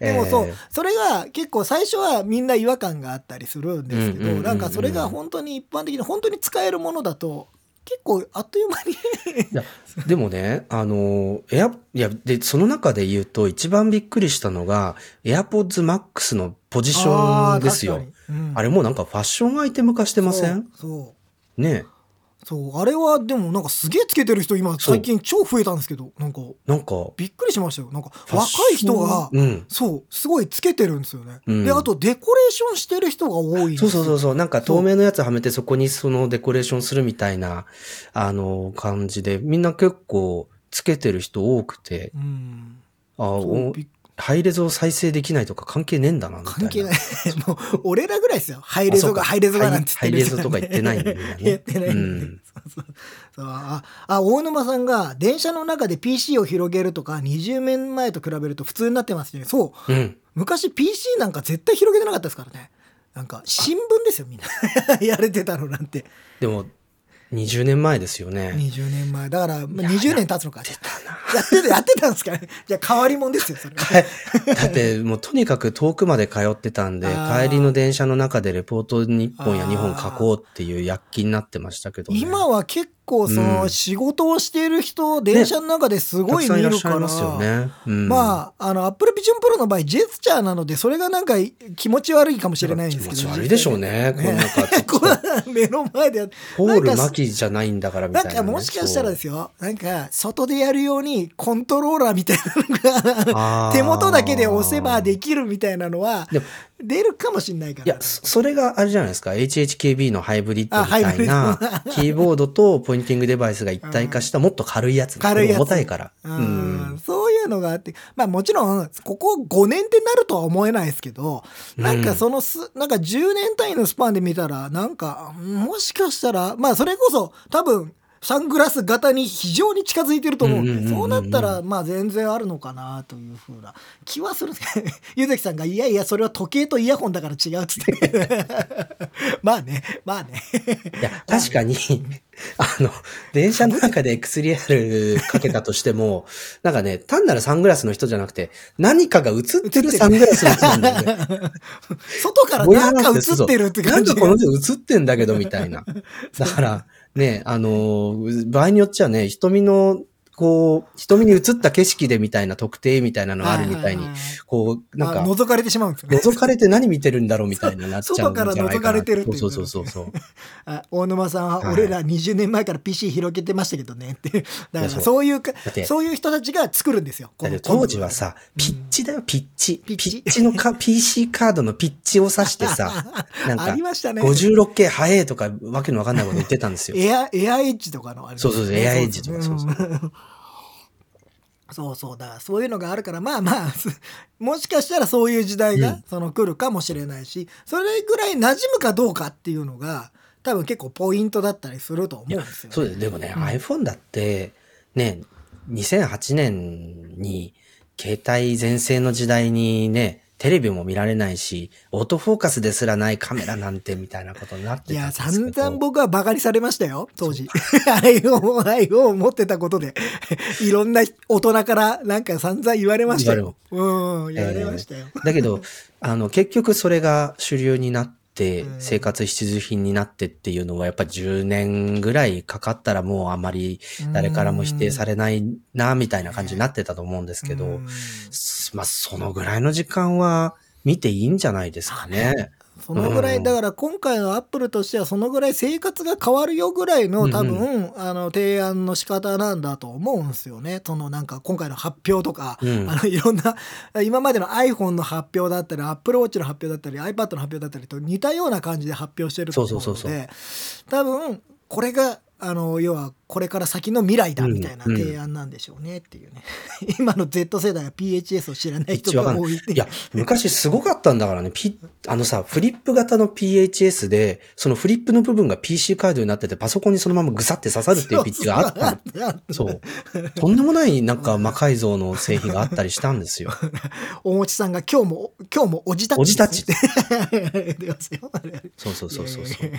でもそう、えーそれが結構最初はみんな違和感があったりするんですけど、なんかそれが本当に一般的に本当に使えるものだと、結構あっという間にでもね、あの、エア、いや、で、その中で言うと一番びっくりしたのが、AirPods Max のポジションですよ。あれもうなんかファッションアイテム化してません？そうねそうあれはでもなんかすげえつけてる人今最近超増えたんですけどなんか。なんか、びっくりしましたよ。なんか若い人が、うん。そうすごいつけてるんですよね、うん。であとデコレーションしてる人が多いそうそうそうそう。なんか透明のやつはめてそこにそのデコレーションするみたいな、あの、感じで、みんな結構つけてる人多くて、うん。あびっハイレゾを再生できないとか関係ねえんだな、みたいな。関係ない。[LAUGHS] もう俺らぐらいですよ。ハイレゾがハイレゾがなんて言ってるハイレゾとか [LAUGHS] 言ってないんだよね。言ってないうん。そうそう。そう。ああ大沼さんが電車の中で PC を広げるとか20年前と比べると普通になってますね。そう。うん。昔 PC なんか絶対広げてなかったですからね。なんか新聞ですよみんな。[LAUGHS] やれてたのなんて。でも、20年前ですよね。20年前。だからまあいや20年経つのか。やってたな。やってたやってたんですかね。じゃあ変わり者ですよそれ。[LAUGHS] はい。だってもうとにかく遠くまで通ってたんで、帰りの電車の中でレポート1本やあー2本書こうっていう躍起になってましたけど、ね。今は結構そうのん仕事をしている人、電車の中ですごい見るから、しゃいまね。うん、まあ、あの、Apple Vision Pro の場合、ジェスチャーなので、それがなんか気持ち悪いかもしれないんですけど。気持ち悪いでしょうね。このな [LAUGHS] んかちょっとこう目の前でやってポール・なんかマキじゃないんだからみたないんな、ね。かもしかしたらですよ、なんか外でやるようにコントローラーみたいなのが手元だけで押せばできるみたいなのは出るかもしれないから。いや、そそれがあれじゃないですか。HHKB のハイブリッドみたいなッ、[LAUGHS] キーボードとポインティングデバイスが一体化したもっと軽いやつ。軽いやつ重たいから。ううんん。そういうのがあって、まあもちろん、ここ5年ってなるとは思えないですけど、なんかそのす、なんか10年単位のスパンで見たら、なんか、もしかしたら、まあそれこそ多分、サングラス型に非常に近づいてると思うそうなったら、まあ全然あるのかなというふうな気はするんですけど、ゆずきさんが、いやいや、それは時計とイヤホンだから違うっつって。[LAUGHS] まあね、まあね。いや、確かに、あの、電車の中で X リアルかけたとしても、[LAUGHS] なんかね、単なるサングラスの人じゃなくて、何かが映ってるサングラスの人なんだよね。[LAUGHS] 外からぼやなんか映ってるって感じなんかこの人映ってんだけど、みたいな。だから、ね、あの、場合によっちゃね、瞳の、こう、瞳に映った景色でみたいな特定みたいなのがあるみたいにこう、なんあか、覗かれてしまうんですよね。覗かれて何見てるんだろうみたいななっちゃうんじゃないかな。外から覗かれてるっていうそうそうそうそう。[LAUGHS] あ大沼さんははい俺ら20年前から PC 広げてましたけどねって。だからそういうかそういう人たちが作るんですよ。当時はさ、ピッチだよ、ピッチ。ピピッチのか、[LAUGHS] PC カードのピッチを指してさ、[LAUGHS] なんかあり、ましたね。56K 早えとか、わけのわかんないこと言ってたんですよ。エア、エアエッジとかのあれそうそうそうエアエッジとかそうそううんそうそうだそういうのがあるからまあまあすもしかしたらそういう時代がうんその来るかもしれないし、それぐらい馴染むかどうかっていうのが多分結構ポイントだったりすると思うんですよ、ね。そうです。でもね、うん iPhone だって、ね、2008年に携帯全盛の時代にね、テレビも見られないし、オートフォーカスですらないカメラなんてみたいなことになっていや、たんですけど。散々僕はバカにされましたよ、当時。iPhone、[LAUGHS] iPhone を持ってたことで、[LAUGHS] いろんな大人からなんか散々言われましたよ。うん、言われましたよ。だけど、あの、結局それが主流になって、うん生活必需品になってっていうのは、やっぱ10年ぐらいかかったらもうあまり誰からも否定されないな、みたいな感じになってたと思うんですけど、うん。まあ、そのぐらいの時間は見ていいんじゃないですかね。そのぐらい、うん。だから今回のアップルとしてはそのぐらい生活が変わるよぐらいの多分、うん。あの提案の仕方なんだと思うんですよね。そのなんか今回の発表とか、うん。あのいろんな今までの iPhone の発表だったり Apple Watch の発表だったり iPad の発表だったりと似たような感じで発表してると思うのでそうそうそうそう。多分これがあの要はこれから先の未来だみたいなうん。うん提案なんでしょうねっていうね、[LAUGHS] 今の Z 世代は PHS を知らない人が多いいや、昔すごかったんだからね。ピあのさ、フリップ型の PHS で、そのフリップの部分が PC カードになってて、パソコンにそのままぐさって刺さるっていうピッチがあったそう。とんでもないなんか魔改造の製品があったりしたんですよ。おもちさんが今日も今日もおじたちおじたち。[LAUGHS] そうそうそうそうそう。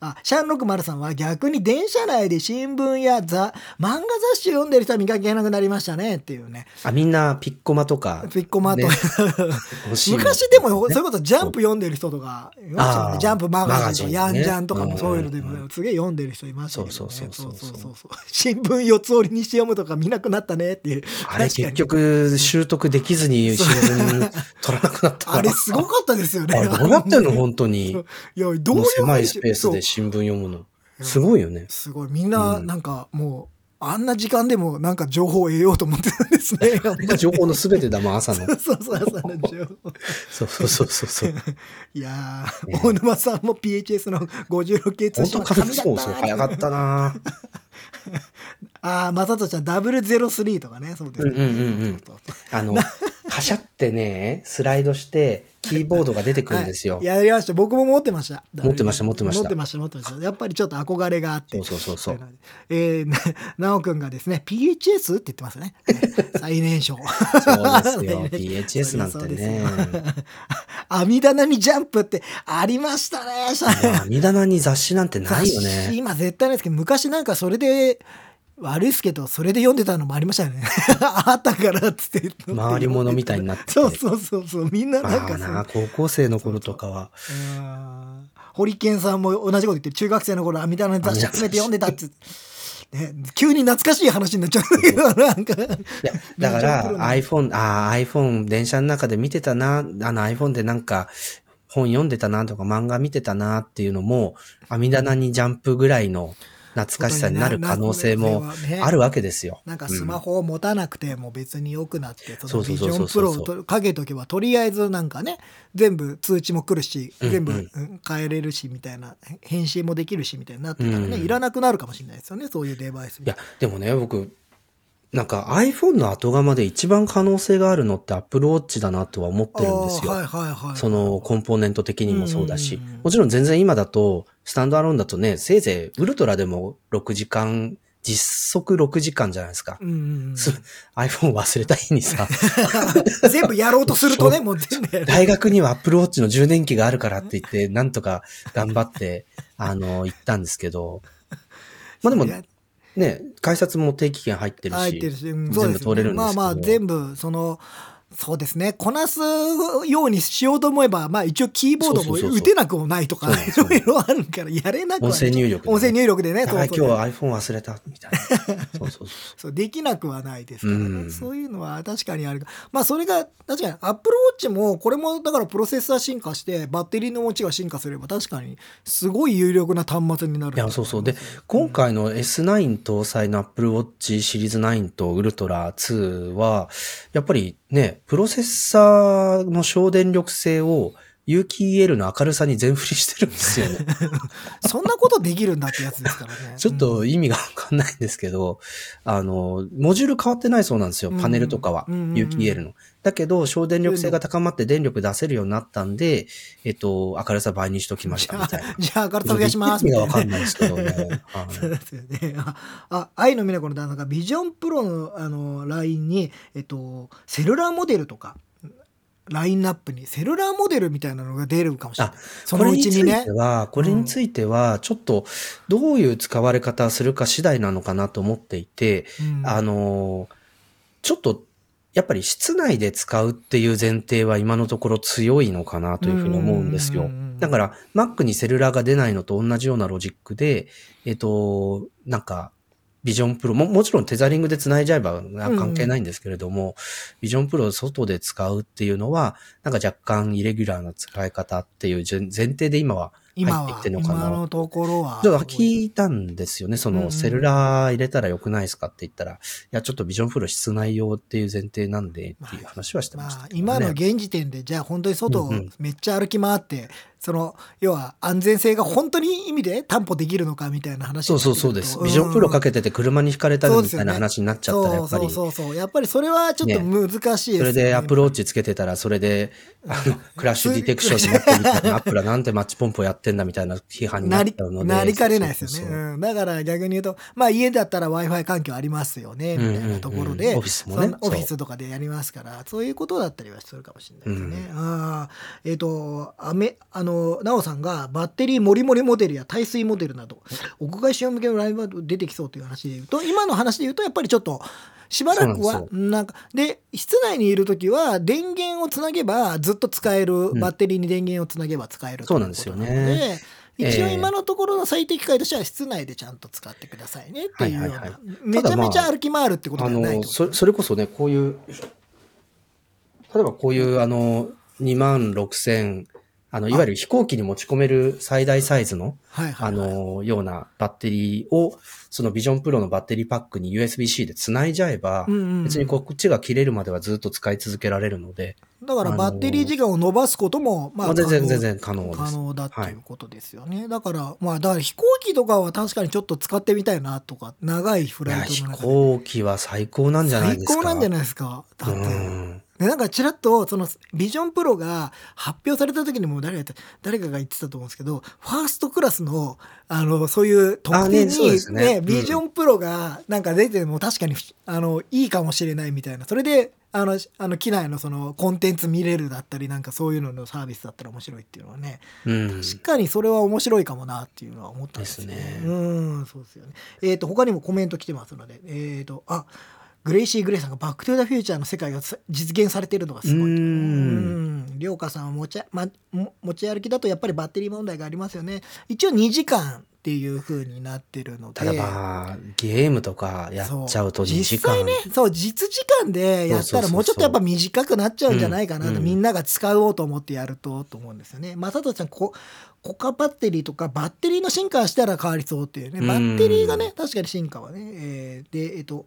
あシャンロックマルさんは逆に電車内で新聞や雑漫画雑誌を読んでる人は見かけなくなりましたねっていうね。あ、みんなピッコマとか。ピッコマと、ね。[LAUGHS] 欲しいもん昔でもそれこそジャンプ読んでる人とかね。ジャンプマガジンとか、ヤンジャンとかもそういうのでもすげえ読んでる人いましたけどね。そうそうそうそうそう。新聞四つ折りにして読むとか見なくなったねっていう。あれ結局習得できずに新聞取らなくなった [LAUGHS] あれすごかったですよね。あれどうなってんの本当に。[LAUGHS] いやどういう狭いスペースで新聞読むの。すごいよね。すごいみんなうんなんかもうあんな時間でもなんか情報を得ようと思ってるんですね。[LAUGHS] 情報のすべてだもん、朝の。[LAUGHS] そうそう朝の情報。そうそうそうそうそう。いやー、ね大沼さんも PHS の56系通本信当紙そうそう、早かったな [LAUGHS] ああ、まさとちゃん003とかね、そうですね。うんうんうんうんあの、カシャってね、スライドして、キーボードが出てくるんですよ。[LAUGHS] はいやりました。僕も持ってました。持ってました持ってました持ってました、持ってました。やっぱりちょっと憧れがあって。そうそうそうそう。えー、な、なおくんがですね、PHS って言ってますね。ね [LAUGHS] 最年少。そうですよ。[LAUGHS] PHS なんてね。網棚にジャンプってありましたね。網棚に雑誌なんてないよね。今絶対ないですけど、昔なんかそれで、悪いですけど、それで読んでたのもありましたよね。[LAUGHS] あったからっつって。回り物みたいになっててそうそうそうそう。みんななんまあかな、高校生の頃とかは。うんホリケンさんも同じこと言って、中学生の頃網棚に雑誌集めて読んでたって。ね、急に懐かしい話になっちゃうんだけど、なんか。だから、iPhone、ああ、iPhone 電車の中で見てたな、あの iPhone でなんか、本読んでたなとか漫画見てたなっていうのも、網棚にジャンプぐらいの懐かしさになる可能性もあるわけですよ。なんかスマホを持たなくても別に良くなって、そのビジョンプロをとかけとけば、とりあえずなんかね、全部通知も来るし、うん全部うん変えれるし、みたいな、返信もできるし、みたいになってたらね、うんいらなくなるかもしれないですよね、そういうデバイスいや、でもね、僕、なんか iPhone の後釜で一番可能性があるのって Apple Watch だなとは思ってるんですよ。はいはいはい。そのコンポーネント的にもそうだしもちろん全然今だと、スタンドアローンだとね、せいぜいウルトラでも6時間、実測6時間じゃないですか。うん iPhone 忘れた日にさ、[LAUGHS] 全部やろうとするとね、もう全部。大学には Apple Watch の充電器があるからって言って、なんとか頑張って、あの、行ったんですけど、まあでもね、改札も定期券入ってるし、入ってるし、うんそう全部ですよね通れるんですけど。まあまあ全部、その、そうですね。こなすようにしようと思えば、まあ一応キーボードも打てなくもないとか、いろいろあるから、やれなくはない音声入力でね音声入力でね。そうそう今日は iPhone 忘れた、みたいな。そうそうそそうできなくはないですからね、うんそういうのは確かにあるまあそれが確かに Apple Watch もこれもだからプロセッサー進化してバッテリーの持ちが進化すれば確かにすごい有力な端末になるう。いや、そうそう。で、今回の S9 搭載の Apple Watch シリーズ9と Ultra 2は、やっぱりね、プロセッサーの省電力性を有機 EL の明るさに全振りしてるんですよね。[LAUGHS] そんなことできるんだってやつですからね [LAUGHS] ちょっと意味がわかんないんですけど、あの、モジュール変わってないそうなんですよ、パネルとかは。有機 EL の。だけど、省電力性が高まって電力出せるようになったんで、えっと、明るさ倍にしときましたみたいな。じゃあ明るさ増やします意味がわかんいないですけどね。[LAUGHS] はいそうですよね。あ、あ愛の美奈子の旦那がビジョンプロのあの LINE に、えっと、セルラーモデルとか、ラインナップにセルラーモデルみたいなのが出るかもしれないあ。そのうちにねこれについて。は、これについては、ちょっと、どういう使われ方をするか次第なのかなと思っていて、うんあの、ちょっと、やっぱり室内で使うっていう前提は今のところ強いのかなというふうに思うんですよ。だから、Mac にセルラーが出ないのと同じようなロジックで、えっと、なんか、 Vision Proも、もちろんテザリングで繋いじゃえば関係ないんですけれども、 Vision Proを外で使うっていうのは、なんか若干イレギュラーな使い方っていう前前提で今は入ってきてるのかな今のところは。ちょっと聞いたんですよね。そうんうんの、セルラー入れたらよくないですかって言ったら、いや、ちょっとビジョンプロ室内用っていう前提なんでっていう話はしてましたまあ、けどね。今の現時点で、じゃあ本当に外めっちゃ歩き回って、その、要は安全性が本当に意味で担保できるのかみたいな話そうそうそうです。ビジョンプロかけけてて車に引かれたりみたいな話になっちゃったら、やっぱり。そうそうそう。やっぱりそれはちょっと難しいですよね。それでアプローチつけてたら、それで、[LAUGHS] あの、クラッシュディテクションになってみたいな、アップラなんてマッチポンプをやってんだみたいな批判になっちゃうので。なりかねないですよね。そうん、だから逆に言うと、まあ家だったら Wi-Fi 環境ありますよね、みたいなところで、うんうんうんオフィスもねオフィスとかでやりますから、そういうことだったりはするかもしれないですね。ああえっ、と、あめ、あの、なおさんがバッテリーモリモリモデルや耐水モデルなど、屋外使用向けのライブが出てきそうという話で言うと、今の話で言うと、やっぱりちょっと、しばらくはなんか、で、室内にいるときは、電源をつなげば、ずっと使える、バッテリーに電源をつなげば使えるといそうなんですよね。ことなので一応ええ。今のところの最適解としては室内でちゃんと使ってくださいねっていうような、めちゃめちゃ歩き回るってことあではないの、ってことそそれこそね、こういう、例えばこういう、あの、2万6千、あの、いわゆる飛行機に持ち込める最大サイズの、はいはい、あの、ようなバッテリーを、そのビジョンプロのバッテリーパックに USB-C で繋いじゃえば、うんうんうん別にこっちが切れるまではずっと使い続けられるので、だからバッテリー時間を伸ばすことも、まあ、まあ全然可能全然可能です可能だっていうことですよね。だから、まあ、だから飛行機とかは確かにちょっと使ってみたいなとか、長いフライトの中で。行機は最高なんじゃない最ですか。高なんじゃないですか。だって。うんでなんかちらっとそのビジョンプロが発表された時にも誰が言った誰かが言ってたと思うんですけどファーストクラスのあのそういう特あ典に、ねねうんビジョンプロがなんか出ても確かにあのいいかもしれないみたいなそれであのあの機内のそのコンテンツ見れるだったりなんかそういうののサービスだったら面白いっていうのはねうん。確かにそれは面白いかもなっていうのは思ったんですよね。ですねうん、そうですよね。えっ、と、他にもコメント来てますので、えっ、と、あ、グレイシー・グレイさんがバック・トゥ・ザ・フューチャーの世界がさ実現されているのがすごい。ううんん。りょうかさんは持ち,、ま、も持ち歩きだとやっぱりバッテリー問題がありますよね。一応2時間っていう風になってるので。ただまあ、ゲームとかやっちゃうと2時間。実際ねそう実時間でやったらもうちょっとやっぱ短くなっちゃうんじゃないかなと、みんなが使おうと思ってやるとと思うんですよね。まさとちゃんこコカバッテリーとかバッテリーの進化したら変わりそうっていうねバッテリーがね確かに進化はね、えーでえっ、と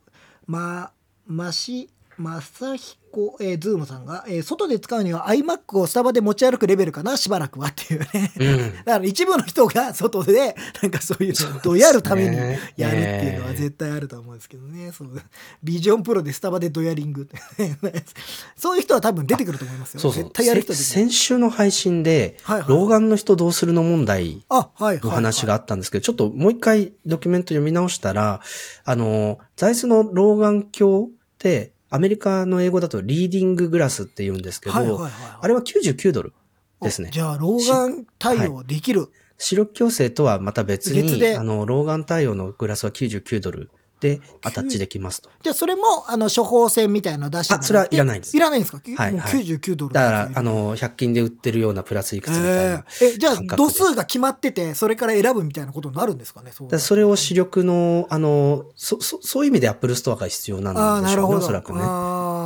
まましまさひこ、えーズームさんが、えー外で使うには iMac をスタバで持ち歩くレベルかなしばらくはっていうね。うん。だから一部の人が [LAUGHS] 外でなんかそういうのをやるためにねやるっていうのは絶対あると思うんですけどね。そうビジョンプロでスタバでドヤリングって [LAUGHS] そういう人は多分出てくると思いますよ。そうそう絶。対やる人。先週の配信で、はいはい老眼の人どうするの問題。の話があったんですけど、ちょっともう一回ドキュメント読み直したら、あの、座椅子の老眼鏡って、アメリカの英語だとリーディンググラスって言うんですけど、はいはいはい。あれは99ドルですね。じゃあ、老眼対応できる。視力矯正とはまた別に、別であの、老眼対応のグラスは99ドルでアタッチできますと。じゃあ、それも、あの、処方箋みたいなの出してあそれはいらないんですいらないんですか？はいもう99ドル。だから、あの、100均で売ってるようなプラスいくつみたいえな。ーえ、じゃあ、度数が決まってて、それから選ぶみたいなことになるんですかね？そうだそれを視力の、あの、そ、そそういう意味で Apple Store が必要なんでしょうね。おそらくね。う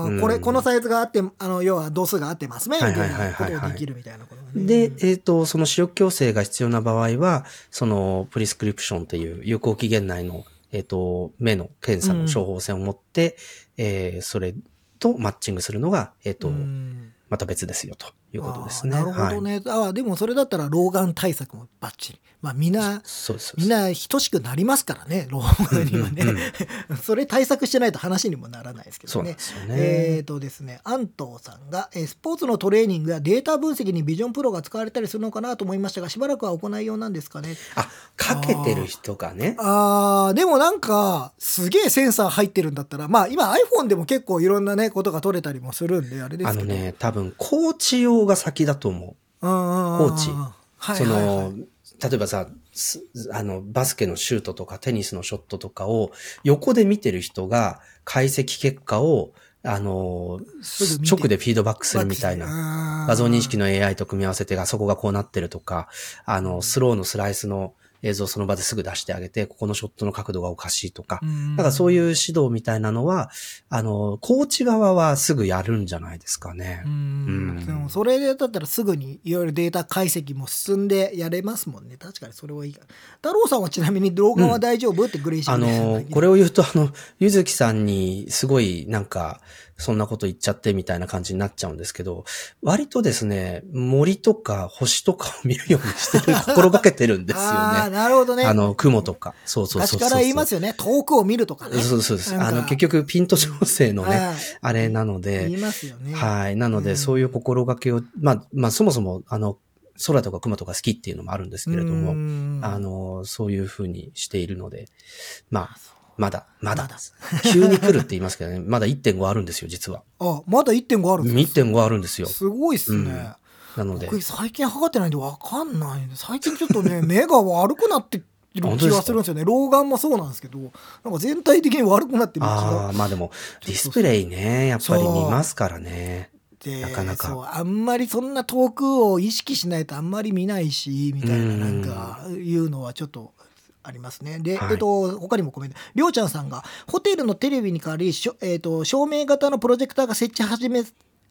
んこれ、このサイズがあって、あの、要は度数が合ってますね。みたいはいはいはいはいはいなことができるみたいなことがねで、えっ、と、その視力矯正が必要な場合は、その、プリスクリプションっていう有効期限内の、えっ、と、目の検査の処方箋を持って、えーそれとマッチングするのが、えっ、と、うん。また別ですよ、ということですね。なるほどはい。ね。ああ、でもそれだったら老眼対策もバッチリ。まあみんな。みんな等しくなりますからね、老眼にはね。うんうん [LAUGHS] それ対策してないと話にもならないですけどねそうなんで。すよね。えーとですね、安藤さんが、えースポーツのトレーニングやデータ分析にビジョンプロが使われたりするのかなと思いましたが、しばらくは行いようなんですかね。あ、かけてる人がね。あーでもなんか、すげえセンサー入ってるんだったら、まあ今 iPhone でも結構いろんなね、ことが取れたりもするんで、あれですけど。あのね、多分、コーチ用が先だと思う。コーチ。はいその、例えばさ、すあの、バスケのシュートとかテニスのショットとかを横で見てる人が解析結果を、あの、直でフィードバックするみたいな。な画像認識の AI と組み合わせて、あそこがこうなってるとか、あの、スローのスライスの映像をその場ですぐ出してあげて、ここのショットの角度がおかしいとか、うんだからそういう指導みたいなのは、あの、コーチ側はすぐやるんじゃないですかね。う。んうんでもそれだったらすぐにいろいろデータ解析も進んでやれますもんね。確かにそれはいい。太郎さんはちなみに動画は大丈夫、ってグレイシーあの、これを言うと、あの、ゆずきさんにすごいなんか、そんなこと言っちゃってみたいな感じになっちゃうんですけど、割とですね、森とか星とかを見るようにしてる、心がけてるんですよ [LAUGHS] ああね。なるほどねあの、雲とか。そうそうそうそう。昔から言いますよね遠くを見るとかねそうそうです。あの、結局、ピント調整のね、はいあれなの言いで、ますよねはい。なので、うんそういう心がけを、まあ、まあ、そもそも、あの、空とか雲とか好きっていうのもあるんですけれども、もあの、そういうふうにしているので、まあ、まだ、まだ。まだ。[LAUGHS] 急に来るって言いますけどね、まだ1.5あるんですよ、実は。あまだ1.5あるんですか1.5あるんですよ。すごいっすね、うん。なので、僕最近測ってないんで分かんない最近ちょっとね [LAUGHS] 目が悪くなってる気がするんですよね。老眼もそうなんですけどなんか全体的に悪くなってる気あがあ、まあでも、ディスプレイね、やっぱり見ますからね。でなかなか。そうあんまりそんな遠くを意識しないとあんまり見ないしみたいなうんなん。かいうのはちょっとありますね。で、はいえっと、他にもコメント。りょうちゃんさんが、ホテルのテレビに代わり、しょえっと、照明型のプロジェクターが設置始め、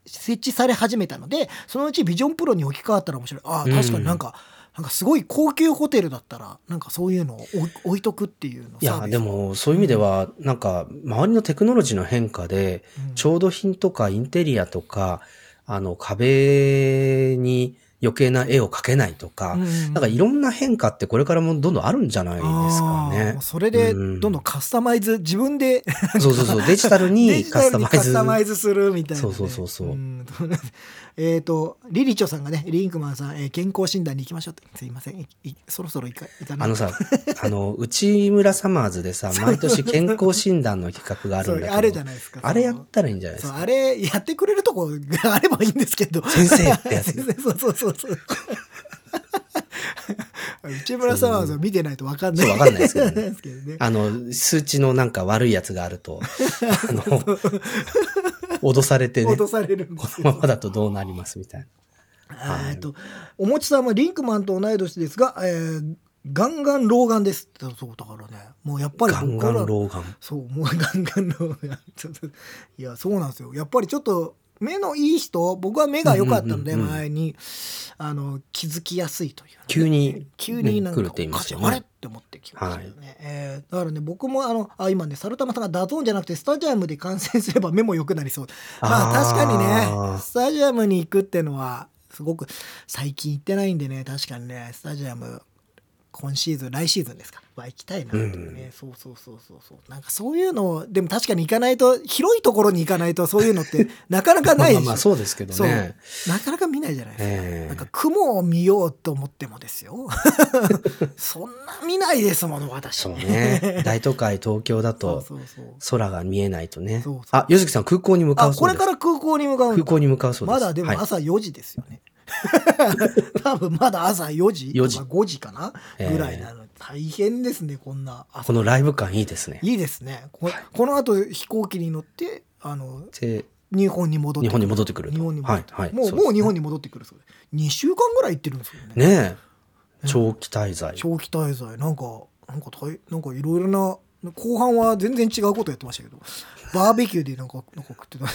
設置され始めたので、そのうちビジョンプロに置き換わったら面白い。ああ、確かになんか、なんかすごい高級ホテルだったら、なんかそういうのを置いとくっていうのいや、で、も、そういう意味では、なんか、周りのテクノロジーの変化で、うん調度品とかインテリアとか、あの、壁に余計な絵を描けないとか、うん。うんなんかいろんな変化ってこれからもどんどんあるんじゃないですかね。それで、うん。どんどんカスタマイズ、自分で、そうそうそう、デジタル [LAUGHS] デにカカスタマイズ。スタマイズするみたいなね、そうそうそうそうんえっと、リリチョさんがね、リンクマンさん、えー健康診断に行きましょうって。すいません。いいそろそろ行か、行かないあのさ、あの、内村サマーズでさ、[LAUGHS] 毎年健康診断の企画があるんだけど、あるじゃないですか。あれやったらいいんじゃないですか？あれやってくれるとこが [LAUGHS] あればいいんですけど。先生ってやつ [LAUGHS] そうそうそうそう。内村さんは見てないと分かんない。そうわかんないですけどねですけどねあの、数値のなんか悪いやつがあると、あの、脅されてね、脅されるんですよ。このままだとどうなりますみたいな。はいえっと、おもちさんはリンクマンと同い年ですが、えーガンガン老眼ですってそうだからね。もうやっぱりガン僕らガン老眼。そうもうガンガン老眼。[LAUGHS] いやそうなんですよ。やっぱりちょっと目のいい人僕は目が良かったので前にあの気づきやすいというね、急に急になんかね。あれ？って思ってきましたよね、えーだからね僕もあのあ今ね猿玉さんが DAZN じゃなくてスタジアムで観戦すれば目も良くなりそう。まあ確かにねスタジアムに行くってのはすごく最近行ってないんでね確かにねスタジアム今シーズン来シーズンですかは行きたいなっていうね、そうそうそうそうそう。なんかそういうのをでも確かに行かないと広いところに行かないとそういうのって [LAUGHS] なかなかないでしょまあそうですけどね。なかなか見ないじゃないですか、ええ。なんか雲を見ようと思ってもですよ。[LAUGHS] そんな見ないですもの私。そうね。大都会東京だと空が見えないとね。そうそう。あ、ゆずきさん空港に向かあうそうです。これから空港に向かう空港に向かうそうです。まだでもはい。朝4時ですよね。[LAUGHS] 多分まだ朝4時4時とか5時かなええぐらいなの。大変ですね、こんな朝。このライブ感いいですね。いいですね。ここの後飛行機に乗って、あの、で日本に戻って日本に戻ってくると日本に戻ってはいはいもう、ねもう日本に戻ってくるそうで。2週間ぐらい行ってるんですよね。ねえ。長期滞在。長期滞在。なんか、なんか大、なんかいろいろな、後半は全然違うことやってましたけど、バーベキューでなんか、なんか食ってた。バ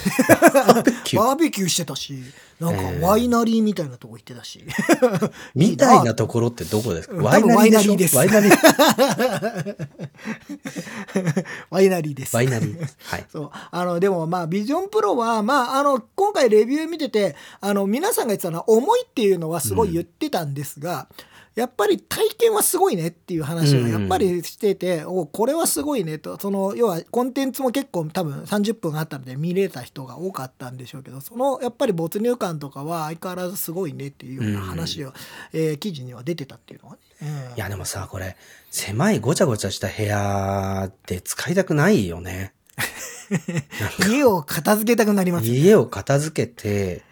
ーベキュー？してたし、なんかええワイナリーみたいなとこ行ってたし。[LAUGHS] みたいなところってどこですか？うんワイナリーでしょ？多分ワイナリーですワイナリー。[LAUGHS] ワイナリーです。ワイナリー。はい。そう。あの、でもまあ、ビジョンプロは、まあ、あの、今回レビュー見てて、あの、皆さんが言ってたのは、重いっていうのはすごい言ってたんですが、やっぱり体験はすごいねっていう話をやっぱりしてて、おこれはすごいねと、その、要はコンテンツも結構多分30分あったので見れた人が多かったんでしょうけど、そのやっぱり没入感とかは相変わらずすごいねっていうような話を、えー記事には出てたっていうのはね。うん。いやでもさ、これ、狭いごちゃごちゃした部屋で使いたくないよね。[LAUGHS] 家を片付けたくなりますよ家を片付けて、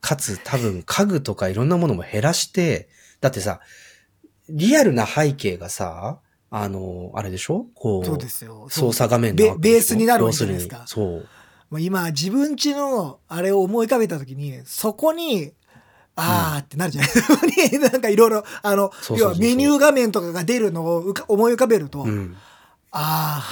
かつ多分家具とかいろんなものも減らして、だってさ、リアルな背景がさ、あの、あれでしょ？こう、そうですよ。操作画面ベなわけでしょベースになるわけじゃないですかそう。まあ今自分家のあれを思い浮かべた時にそこにあーってなるじゃないですか。なんかいろいろ、あの、要はメニュー画面とかが出るのを思い浮かべると、うん。あ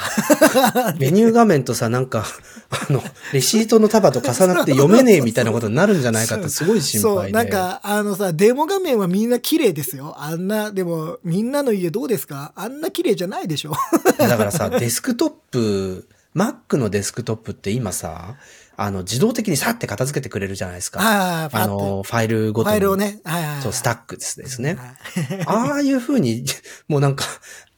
あ、メニュー画面とさ、なんか、あの、レシートの束と重なって読めねえみたいなことになるんじゃないかってすごい心そう、配で。なんか、あのさ、デモ画面はみんな綺麗ですよ。あんな、でも、みんなの家どうですか？あんな綺麗じゃないでしょ。だからさ、デスクトップ、Mac のデスクトップって今さ、あの、自動的にさって片付けてくれるじゃないですか。はい、あの、ファイルごとに。ファイルをね、はいはいはいそう、スタックですね。はいああいう風に、もうなんか、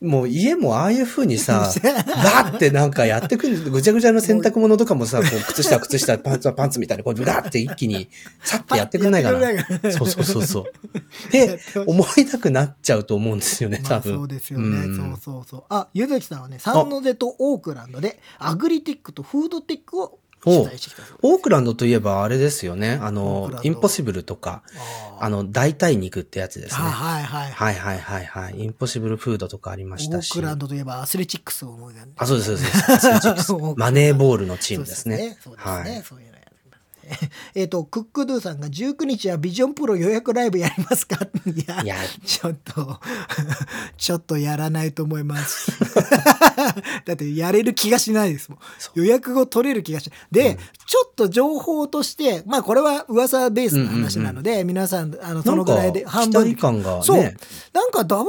もう家もああいう風にさ、[LAUGHS] バーってなんかやってくる、ぐちゃぐちゃの洗濯物とかもさ、こう、靴下、靴下、パンツはパンツみたいな、こう、ガーって一気に、さってやってくんないかな。やってくれないかなそうそうそうそう。で、[LAUGHS] 思いたくなっちゃうと思うんですよね、まあ多分。そうですよね。んそうそうそう。あ、ゆずきさんはね、サンノゼとオークランドで、アグリテックとフードテックを取材してきたそうオークランドといえばあれですよね。あのインポッシブルとか、ああの、代替肉ってやつですね。はいはいはい。はいはいはいはい。インポッシブルフードとかありまオしたし。ークランドといえばアスレチックスを思い出あ、そうです、そうです。アスレチックス [LAUGHS] マネーボールのチームですね。そうですね。そうですね。はい。[LAUGHS] えっと、クックドゥさんが19日はビジョンプロ予約ライブやりますか？[LAUGHS] いやいや、ちょっと、[LAUGHS] ちょっとやらないと思います。だってやれる気がしないですもんそ。予約を取れる気がしない。で、うんちょっと情報として、まあこれは噂ベースの話なので、皆さん、あの、そのぐらいでなんか期待感がね。そう。なんか WWDC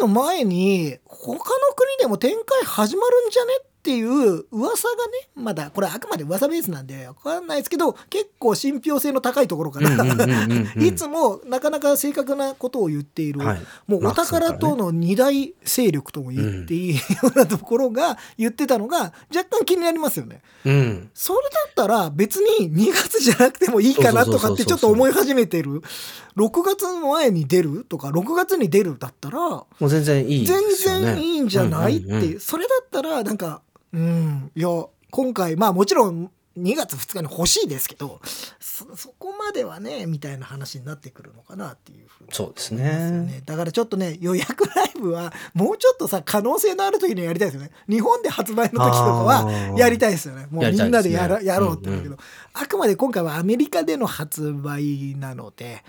の前に他の国でも展開始まるんじゃね？っていう噂がね、まだこれあくまで噂ベースなんでわかんないですけど、結構信憑性の高いところかうんうんうんうんうん [LAUGHS] いつもなかなか正確なことを言っている、はいもうお宝との二大勢力とも言っていいようなところが言ってたのが若干気になりますよね。うん。それだったら別に2月じゃなくてもいいかなとかってちょっと思い始めてる。6月の前に出るとか、6月に出るだったら、もう全然いいで全。然いいんじゃない？っていう。それだったら、なんか、うん、いや、今回、まあもちろん2月2日に欲しいですけど、そ、そこまではね、みたいな話になってくるのかなっていうふうにそうですね。だからちょっとね、予約ライブは、もうちょっとさ、可能性のある時にやりたいですよね。日本で発売の時とかはやりたいですよね。もうみんなでやらねやろうって言うけど、うんあくまで今回はアメリカでの発売なので、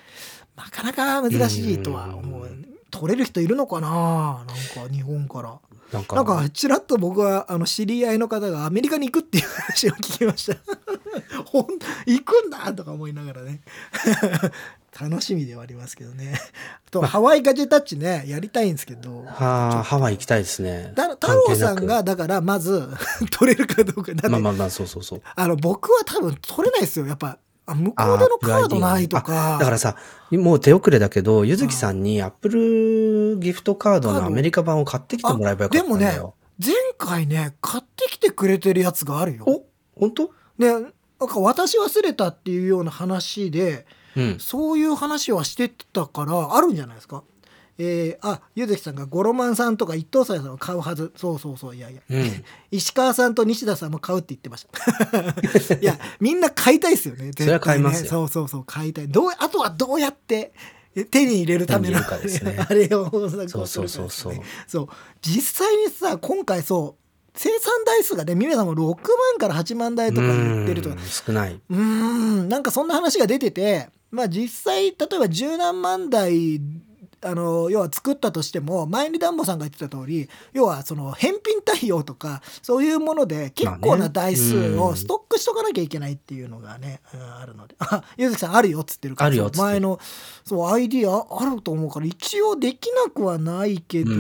なかなか難しいとは思う。うん取れる人いるのかな？なんか日本から。なんか、なんかちらっと僕はあの知り合いの方がアメリカに行くっていう話を聞きました。[LAUGHS] ほん行くんだとか思いながらね。[LAUGHS] 楽しみではありますけどね。と、ハワイガジェタッチね、やりたいんですけど。はあ、ハワイ行きたいですね。だ太郎さんが、だからまず [LAUGHS] 取れるかどうか。だって、くまあまあまあ、そうそうそう。あの、僕は多分取れないですよ。やっぱ、あ向こうでのカードないとか。あだからさ、もう手遅れだけど、ゆずきさんにアップルギフトカードのアメリカ版を買ってきてもらえばよかったんだよ。前回ね、買ってきてくれてるやつがあるよ。お本当？で、なんか私忘れたっていうような話で、うん。そういう話はしてたから、あるんじゃないですか？えー、あ、ゆずきさんがゴロマンさんとか一等斎さんを買うはず。そうそうそう、いやいや。うん。[LAUGHS] 石川さんと西田さんも買うって言ってました。[LAUGHS] いや、みんな買いたいですよね。絶対ねそれは買いますよそうそうそう、買いたい。どう、あとはどうやって手に入れるための、ね [LAUGHS] あれをそうそうそうそう。そう。実際にさ、今回そう、生産台数がね、皆さんも6万から8万台とか言ってるとかうん少ない。うーん、なんかそんな話が出てて、まあ実際、例えば十何万台、あの、要は作ったとしても、前にダンボさんが言ってた通り、要はその返品対応とか、そういうもので結構な台数をストックしとかなきゃいけないっていうのがね、うんあるので。あ、ゆずきさんあるよっつってるから、前の、そう、アイディアあると思うから、一応できなくはないけど、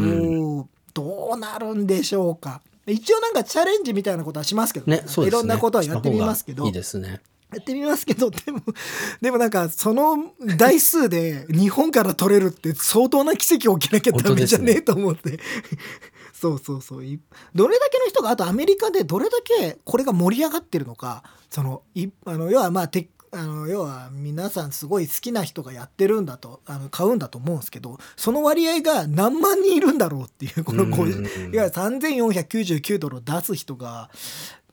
うどうなるんでしょうか。一応なんかチャレンジみたいなことはしますけどね、そうですね。いろんなことはやってみますけど。いいですね。やってみますけど、でも、[LAUGHS] でもなんか、その台数で日本から取れるって相当な奇跡起きなきゃダメじゃねえと思って。[LAUGHS] そうそうそう。いどれだけの人が、あとアメリカでどれだけこれが盛り上がってるのか、その、いあの、要はまあ、てあの要は皆さんすごい好きな人がやってるんだとあの買うんだと思うんですけどその割合が何万人いるんだろうっていうこのいわゆる3499ドルを出す人が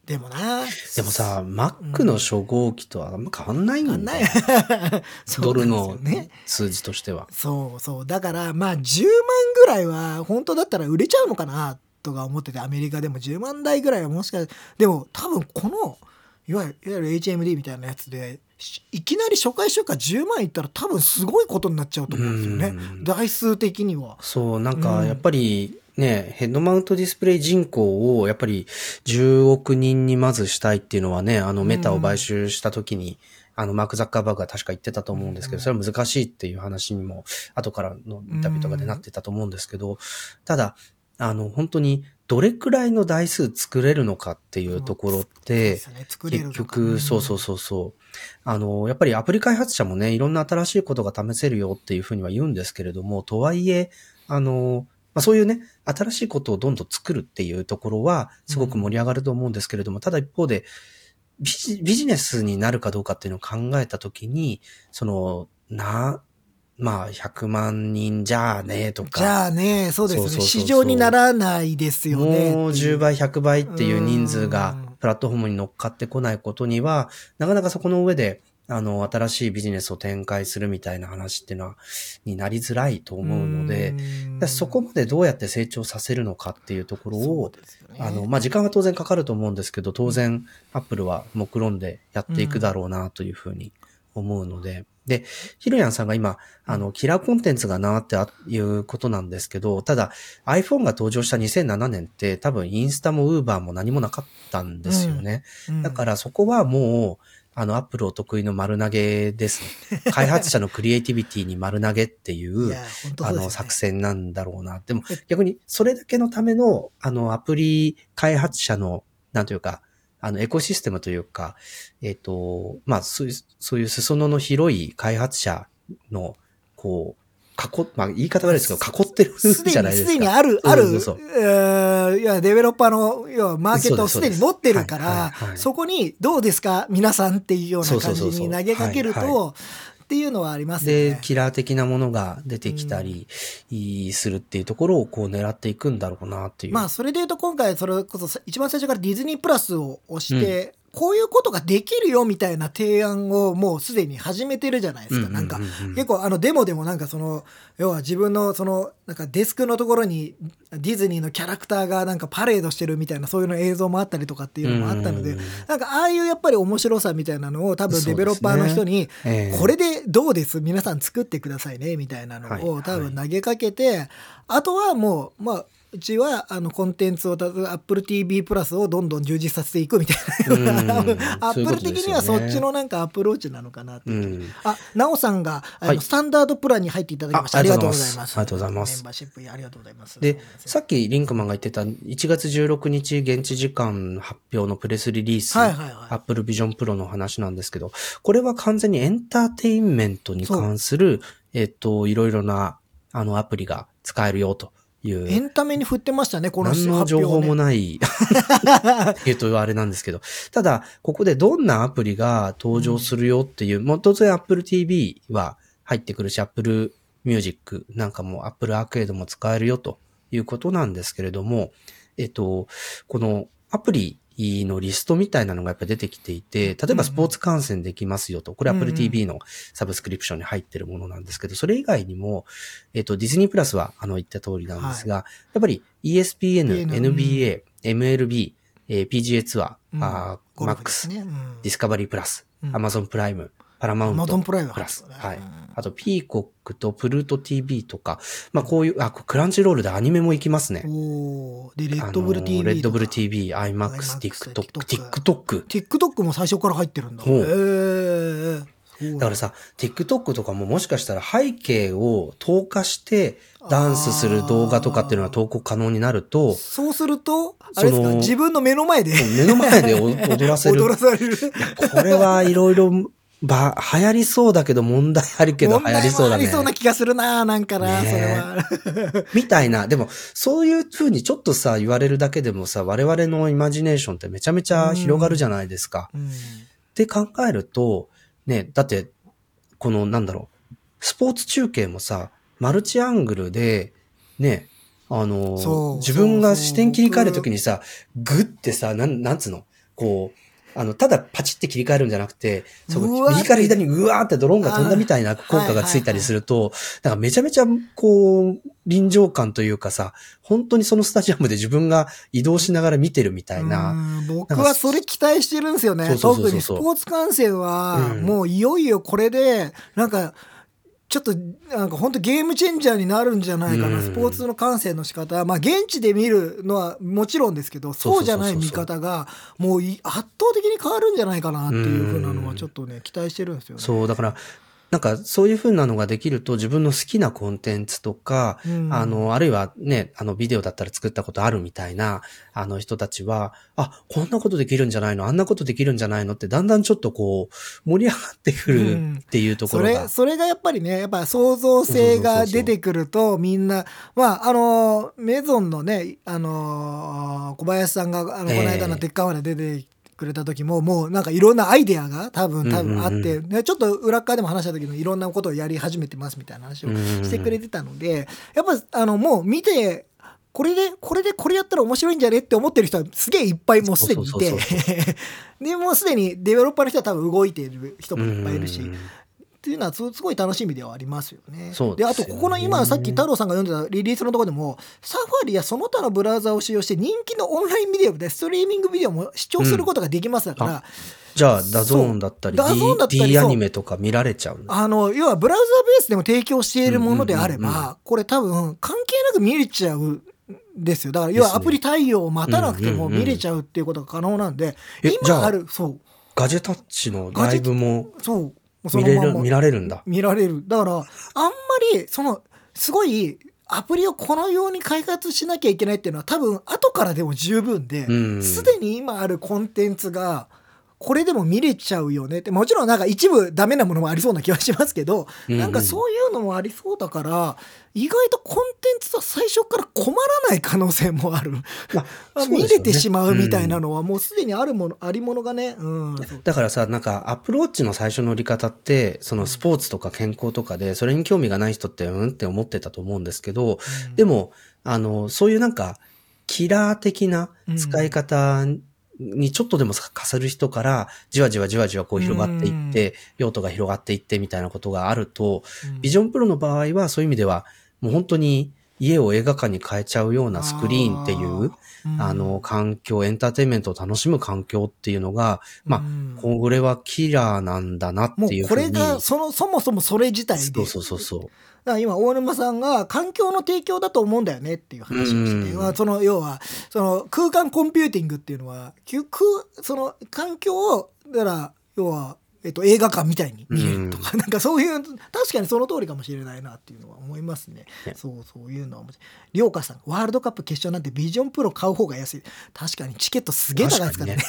でもな。でもさ、Mac の初号機とはあんま変わんないんだあんなよ。[LAUGHS] そうドルの数字としては。そうそう。だからまあ10万ぐらいは本当だったら売れちゃうのかなとか思っててアメリカでも10万台ぐらいはもしかでも多分このいわゆるいわゆる HMD みたいなやつでしいきなり初回出荷10万いったら多分すごいことになっちゃうと思うんですよね。うん。台数的には。そう、なんうん。かやっぱりね、ヘッドマウントディスプレイ人口をやっぱり10億人にまずしたいっていうのはね、あのメタを買収した時に、あのマーク・ザッカーバーグが確か言ってたと思うんですけど、うん。それは難しいっていう話にも後からのインタビューとかでなってたと思うんですけど、ただ、あの本当にどれくらいの台数作れるのかっていうところって、結局、そうそうそうそう。あの、やっぱりアプリ開発者もね、いろんな新しいことが試せるよっていうふうには言うんですけれども、とはいえ、あの、まあ、そういうね、新しいことをどんどん作るっていうところは、すごく盛り上がると思うんですけれども、ただ一方でビジ、ビジネスになるかどうかっていうのを考えたときに、その、な、まあ、100万人じゃあね、とか。じゃあねそうですね。市場にならないですよね。もう10倍、100倍っていう人数がうん。プラットフォームに乗っかってこないことには、なかなかそこの上で、あの、新しいビジネスを展開するみたいな話っていうのは、になりづらいと思うので、そこまでどうやって成長させるのかっていうところを、ね。あの、まあ、時間は当然かかると思うんですけど、当然、アップルは目論んでやっていくだろうなというふうに思うので、で、ヒロヤンさんが今、あの、キラーコンテンツがなっていうことなんですけど、ただ iPhone が登場した2007年って多分インスタも Uber も何もなかったんですよね。うん。だからそこはもう、あの、アップルお得意の丸投げですね。[LAUGHS] 開発者のクリエイティビティに丸投げっていういや、本当あの、作戦なんだろうな。でも、逆に、それだけのための、あの、アプリ開発者の、なんというか、あの、エコシステムというか、えっ、と、まあ、そういう、そういう裾野の広い開発者の、こう、囲っ、まあ、言い方悪いですけど、囲ってるじゃないですすか。でにある、ある、そうそうえーいや、デベロッパーの、要はマーケットをすでに持ってるからそこに、どうですか皆さんっていうような感じに投げかけるはいと、っていうのはありますよでね、。キラー的なものが出てきたり、いするっていうところをこう狙っていくんだろうなっていう。まあ、それで言うと今回、それこそ一番最初からディズニープラスを押して、こういうことができるよみたいな提案をもうすでに始めてるじゃないですか。なんか、結構あのデモでもなんかその、要は自分のその、なんかデスクのところにディズニーのキャラクターがなんかパレードしてるみたいなそういうの映像もあったりとかっていうのもあったのでうん、なんかああいうやっぱり面白さみたいなのを多分デベロッパーの人に、ええ。これでどうです？皆さん作ってくださいねみたいなのはい。を多分投げかけて、あとはもう、まあ、うちはあのコンテンツを、例えば Apple TV プラスをどんどん充実させていくみたいな。うん [LAUGHS] アップル的にはそっちのなんかアプローチなのかなっていう気がうんあ、なおさんが、あのはいスタンダードプランに入っていただきました。あありがとうございま。ますすありがとうございますメンバーシップありがとうございます。で、さっきリンクマンが言ってた1月16日現地時間発表のプレスリリース、はいはいはい Apple Vision Pro の話なんですけど、これは完全にエンターテインメントに関する、えっと、いろいろな、あの、アプリが使えるよという。エンタメに振ってましたね、この何の発表、ね。情報もない [LAUGHS] っていうとあれなんですけど。ただ、ここでどんなアプリが登場するよっていう、もう当然 Apple TV は入ってくるし、Apple Music なんかも Apple Arcade も使えるよということなんですけれども、えっと、このアプリのリストみたいなのがやっぱ出てきていて、例えばスポーツ観戦できますよと。これ Apple TV のサブスクリプションに入ってるものなんですけど、それ以外にも、えっと、ディズニープラスはあの言った通りなんですが、やっぱり ESPN、PN NBA、MLB、えー PGA ツアー、MAX、ね。うん。ディスカバリープラス、うん。Amazon プライム、パラマウント Amazon プライムプラス、はい。あと、ピーコックとプルート TV とか、まあこういう、あ、クランチロールでアニメも行きますね。おーで、レッドブル TV。レッドブル TV、IMAX、TikTok、TikTok。TikTok も最初から入ってるんだ。へーそうだからさ、TikTok とかももしかしたら背景を透過してダンスする動画とかっていうのは投稿可能になると、そうすると、あれですか、その自分の目の前で目の前で [LAUGHS] 踊らせる踊。らされる。これはいろいろ、ば、流行りそうだけど問題あるけど流行りそうだね問題もあり。そうな気がするな、なんかな、ねそれは。[LAUGHS] みたいな。でも、そういう風にちょっとさ、言われるだけでもさ、我々のイマジネーションってめちゃめちゃ広がるじゃないですか。うんって考えると、ね、だって、この、なんだろう、スポーツ中継もさ、マルチアングルで、ね、あの自分が視点切り替えるときにさ、グってさ、なん、なんつうの？こう、あの、ただパチって切り替えるんじゃなくて、そ右から左にうわーってドローンが飛んだみたいな効果がついたりすると、なんかめちゃめちゃ、こう、臨場感というかさ、本当にそのスタジアムで自分が移動しながら見てるみたいな。うん僕はそれ期待してるんですよね。特にスポーツ観戦は、うんもういよいよこれで、なんか、ちょっと、なんか本当ゲームチェンジャーになるんじゃないかな。うんスポーツの観戦の仕方。まあ現地で見るのはもちろんですけど、そうじゃない見方が、もうい圧倒的に変わるんじゃないかなっていうふうなのはちょっとね、期待してるんですよね。そう、だから、なんかそういう風なのができると自分の好きなコンテンツとか、うん。あの、あるいはね、あのビデオだったら作ったことあるみたいな、あの人たちは、あ、こんなことできるんじゃないの？あんなことできるんじゃないの？ってだんだんちょっとこう、盛り上がってくるっていうとこそれ、ろが。それがやっぱりね、やっぱ創造性が出てくると、みんな、まあ、あの、メゾンのね、あの、小林さんが、あの、ええ。この間の鉄火まで出てくれた時も、もうなんかいろんなアイデアが多分、多分あって、うんね、ちょっと裏側でも話した時にいろんなことをやり始めてますみたいな話をしてくれてたので、やっぱ、あの、もう見て、これで、これでこれやったら面白いんじゃねって思ってる人はすげえいっぱいもうすでにいて。[LAUGHS] で、もうすでにデベロッパーの人は多分動いている人もいっぱいいるし、うんっていうのはすすごい楽しみではありますよね。そうでね。あとここの今さっき太郎さんが読んでたリリースのところでもサファリやその他のブラウザを使用して人気のオンラインビデオでストリーミングビデオも視聴することができますだから、うんじゃあ、ダゾーンだったり、そうダゾーンだったり D, D アニメとか見られちゃう。あの要はブラウザベースでも提供しているものであれば、うんうんうんこれ多分関係なく見れちゃうんですよだから要はアプリ対応を待たなくても見れちゃうっていうことが可能なんで、えじゃあ今あるそう。ガジェタッチのライブもそう見れる見られるんだ。見られる。だから、あんまり、その、すごい、アプリをこのように開発しなきゃいけないっていうのは多分後からでも十分でうんすで、に今あるコンテンツがこれでも見れちゃうよね。ってもちろんなんか一部ダメなものもありそうな気はしますけど、うんうん。なんかそういうのもありそうだから意外とコンテンツは最初から困らない可能性もある、まあ [LAUGHS] そう見れてしまうみたいなのはもうすでにあるものありものがね、うん、だからさ、なんかアプローチの最初の売り方って、そのスポーツとか健康とかで、それに興味がない人って、うんって思ってたと思うんですけど、でも、あの、そういうなんか、キラー的な使い方にちょっとでもかさる人から、じわじわじわじわこう広がっていって、用途が広がっていってみたいなことがあると、うん。ビジョンプロの場合はそういう意味では、もう本当に家を映画館に変えちゃうようなスクリーンっていう、うん。あの、環境、エンターテインメントを楽しむ環境っていうのが、まあ、うん。これはキラーなんだなっもうこていうふうに。れがそのそもそもそれ自体で。そうそうそうそう。だから今大沼さんが環境の提供だと思うんだよねっていう話をして、うん。まあその要はその空間コンピューティングっていうのは空その環境をだから要は、えっと、映画館みたいに見れるとか、なんかそういう確かにその通りかもしれないなっていうのは思いますね。ねそうそういうのは面白い。りょうかさんワールドカップ決勝なんてビジョンプロ買う方が安い確かにチケットすげえ長いですからね。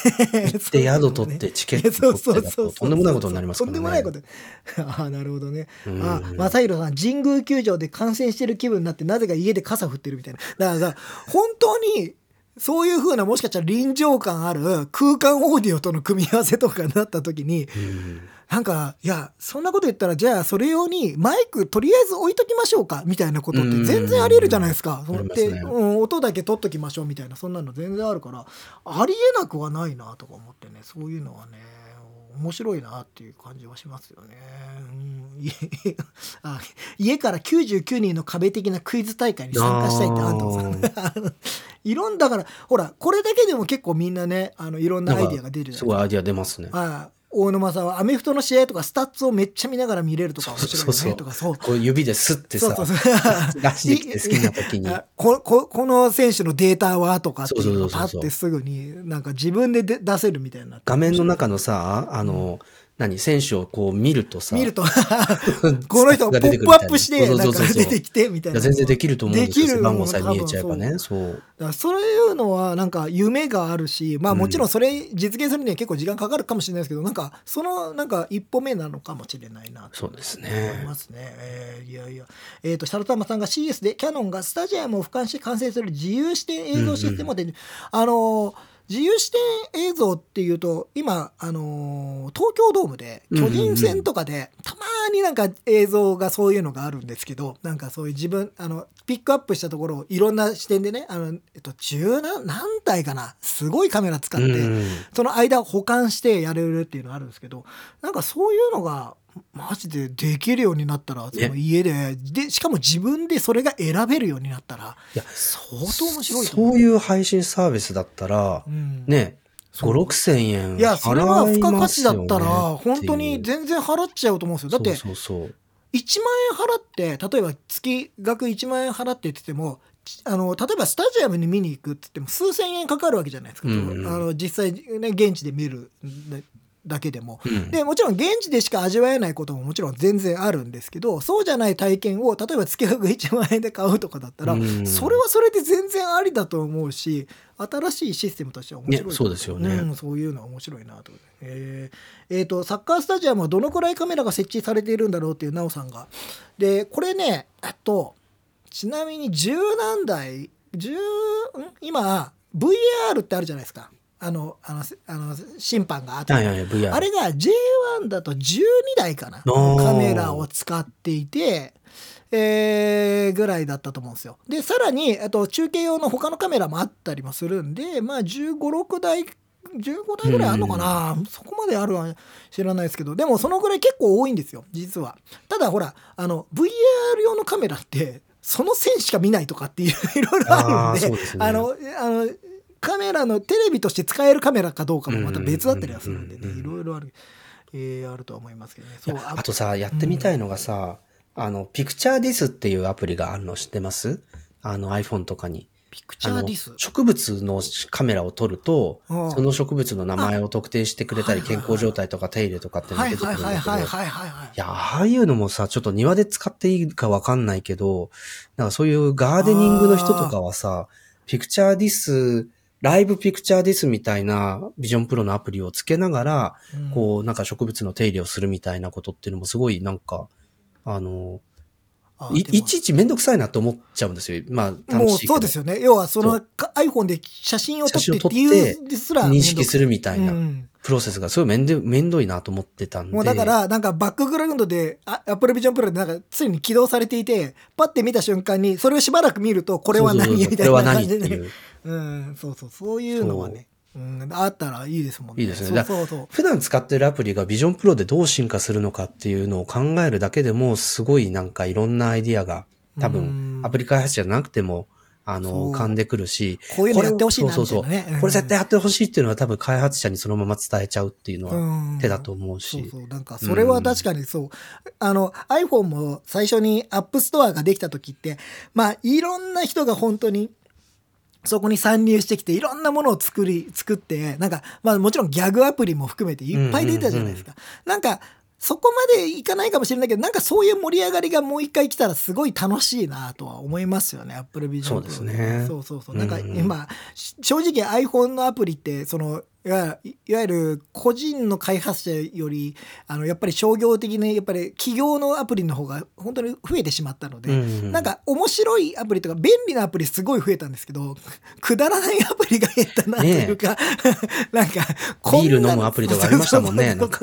行って宿取ってチケット取ってだととんでもないことになりますからね。とんでもないこと。[LAUGHS] ああ、なるほどね。うんあ、正弘さん、神宮球場で観戦してる気分になって、なぜか家で傘振ってるみたいな。だからさ、本当に、そういう風な、もしかしたら臨場感ある空間オーディオとの組み合わせとかになった時に、うん。なんか、いや、そんなこと言ったら、じゃあ、それ用にマイクとりあえず置いときましょうか、みたいなことって全然あり得るじゃないですか。ううん、音だけ取っときましょうみたいな、そんなの全然あるから、ありえなくはないなとか思ってね、そういうのはね、面白いなっていう感じはしますよね。うん、家あ家から99人の壁的なクイズ大会に参加したいって安藤さ [LAUGHS] いろんだから、ほら、これだけでも結構みんなね、あのいろんなアイディアが出るじゃないですか。すごいアイディア出ますね。はい大沼さんはアメフトの試合とかスタッツをめっちゃ見ながら見れるとか面白いよねとかそう。こう指ですってさ、出してきて好きな時に。あこここの選手のデータはとかっていうのをそうそうそうそうパッてすぐになんか自分でで出せるみたいにな画面の中のさ、あの、何、選手をこう見るとさ、見るとこの人ポが出てくるみたいなップアップしてなんか出てきてみたいな全然できると思うんですよ。背番号さえ見えちゃえばね。そう。だからそういうのはなんか夢があるしまあもちろんそれ実現するには結構時間かかるかもしれないですけどなんかそのなんか一歩目なのかもしれないなとそうです思いね。ますね。えーいやいや。えっ、と、シャロタマさんが CS でキャノンがスタジアムを俯瞰して完成する自由視点映像システムで、あのー自由視点映像っていうと今、あのー東京ドームで巨人戦とかで、たまになんか映像がそういうのがあるんですけどなんかそういう自分あのピックアップしたところをいろんな視点でねあの、えっと、十何何台かなすごいカメラ使って、うんその間を保管してやれるっていうのがあるんですけどなんかそういうのがマジでできるようになったらその家で。でしかも自分でそれが選べるようになったらいや、相当面白いそういう配信サービスだったら、うん。ね、そう。5、6千円いやそれは付加価値だったら本当に全然払っちゃうと思うんですよ。だってそうそうそう。1万円払って例えば月額1万円払ってって言ってもちあの例えばスタジアムに見に行くって言っても数千円かかるわけじゃないですか、うんうん。あの実際ね現地で見るだけでも。うんでもちろん現地でしか味わえないことももちろん全然あるんですけどそうじゃない体験を例えば月額1万円で買うとかだったら、うんそれはそれで全然ありだと思うし新しいシステムとしては面白い、ねそうですよねうん、そういうのは面白いなと。えーえーとサッカースタジアムはどのくらいカメラが設置されているんだろうっていう奈緒さんが。でこれねあとちなみに十何台10ん？今 VR ってあるじゃないですかあのあのあの審判があって、はいはい。あれが J1 だと12台かな。カメラを使っていて、えーぐらいだったと思うんですよ。でさらにあと中継用の他のカメラもあったりもするんでまあ1 5 6台15台ぐらいあるのかな、そこまであるは知らないですけど。でもそのぐらい結構多いんですよ実は。ただほらあの VR 用のカメラってその線しか見ないとかっていういろいろあるんであですね。あのあのカメラのテレビとして使えるカメラかどうかもまた別だったりはするんでねうんうんうんいろいろある、えーあるとは思いますけどね。いそうやあとさ、やってみたいのがさ、あの、 Picture This っていうアプリがあるの知ってます？あの iPhone とかに。 Picture This。植物のカメラで撮ると、うんその植物の名前を特定してくれたり、健康状態とか手入れとかってのはいが出てくはいるんだけど、はいはいはいはいはいい。や、ああいうのもさ、ちょっと庭で使っていいかわかんないけど、なんかそういうガーデニングの人とかはさ、 Picture This、ライブ Picture This みたいな Vision Pro のアプリをつけながら、うんこう、なんか植物の手入れをするみたいなことっていうのもすごいなんか、あの、いあでもいちいちめんどくさいなって思っちゃうんですよ。まあ、も楽しいけど。うそうですよね。要はその iPhone で写真を撮ってっていうですら認識するみたいなうんプロセスがすごいめんどいめんどいなと思ってたんで。もうだから、なんかバックグラウンドで、あ Apple Vision Pro でなんか常に起動されていて、パッて見た瞬間に、それをしばらく見ると、これは何みたいな感じでね。これは何っていう。うん、そうそう、そういうのはね、うん、あったらいいですもんね。いいですねそうそう。普段使ってるアプリがビジョンプロでどう進化するのかっていうのを考えるだけでも、すごいなんかいろんなアイディアが多う分んアプリ開発者じゃなくても、あの、そう浮かんでくるし、こういうのやってほしいなそうそう。そう。これ絶対やってほしいっていうのは多分開発者にそのまま伝えちゃうっていうのはうん手だと思うし。そうそう。なんか、それは確かにそう。あの、iPhone も最初に App Store ができた時って、まあ、いろんな人が本当に、そこに参入してきて、いろんなものを作り、作って、なんか、まあもちろんギャグアプリも含めていっぱい出たじゃないですか。なんか、そこまでいかないかもしれないけど、なんかそういう盛り上がりがもう一回来たらすごい楽しいなとは思いますよね、Apple Vision Pro そうですねそうそうそう。なんかうんうん今、し正直 iPhone のアプリって、その、いわいわゆる個人の開発者よりあのやっぱり商業的にやっぱり企業のアプリの方が本当に増えてしまったので、うんなんか面白いアプリとか便利なアプリすごい増えたんですけど [LAUGHS] くだらないアプリが減ったなというか、[LAUGHS] なんかビール飲むアプリとかありましたもんねなんか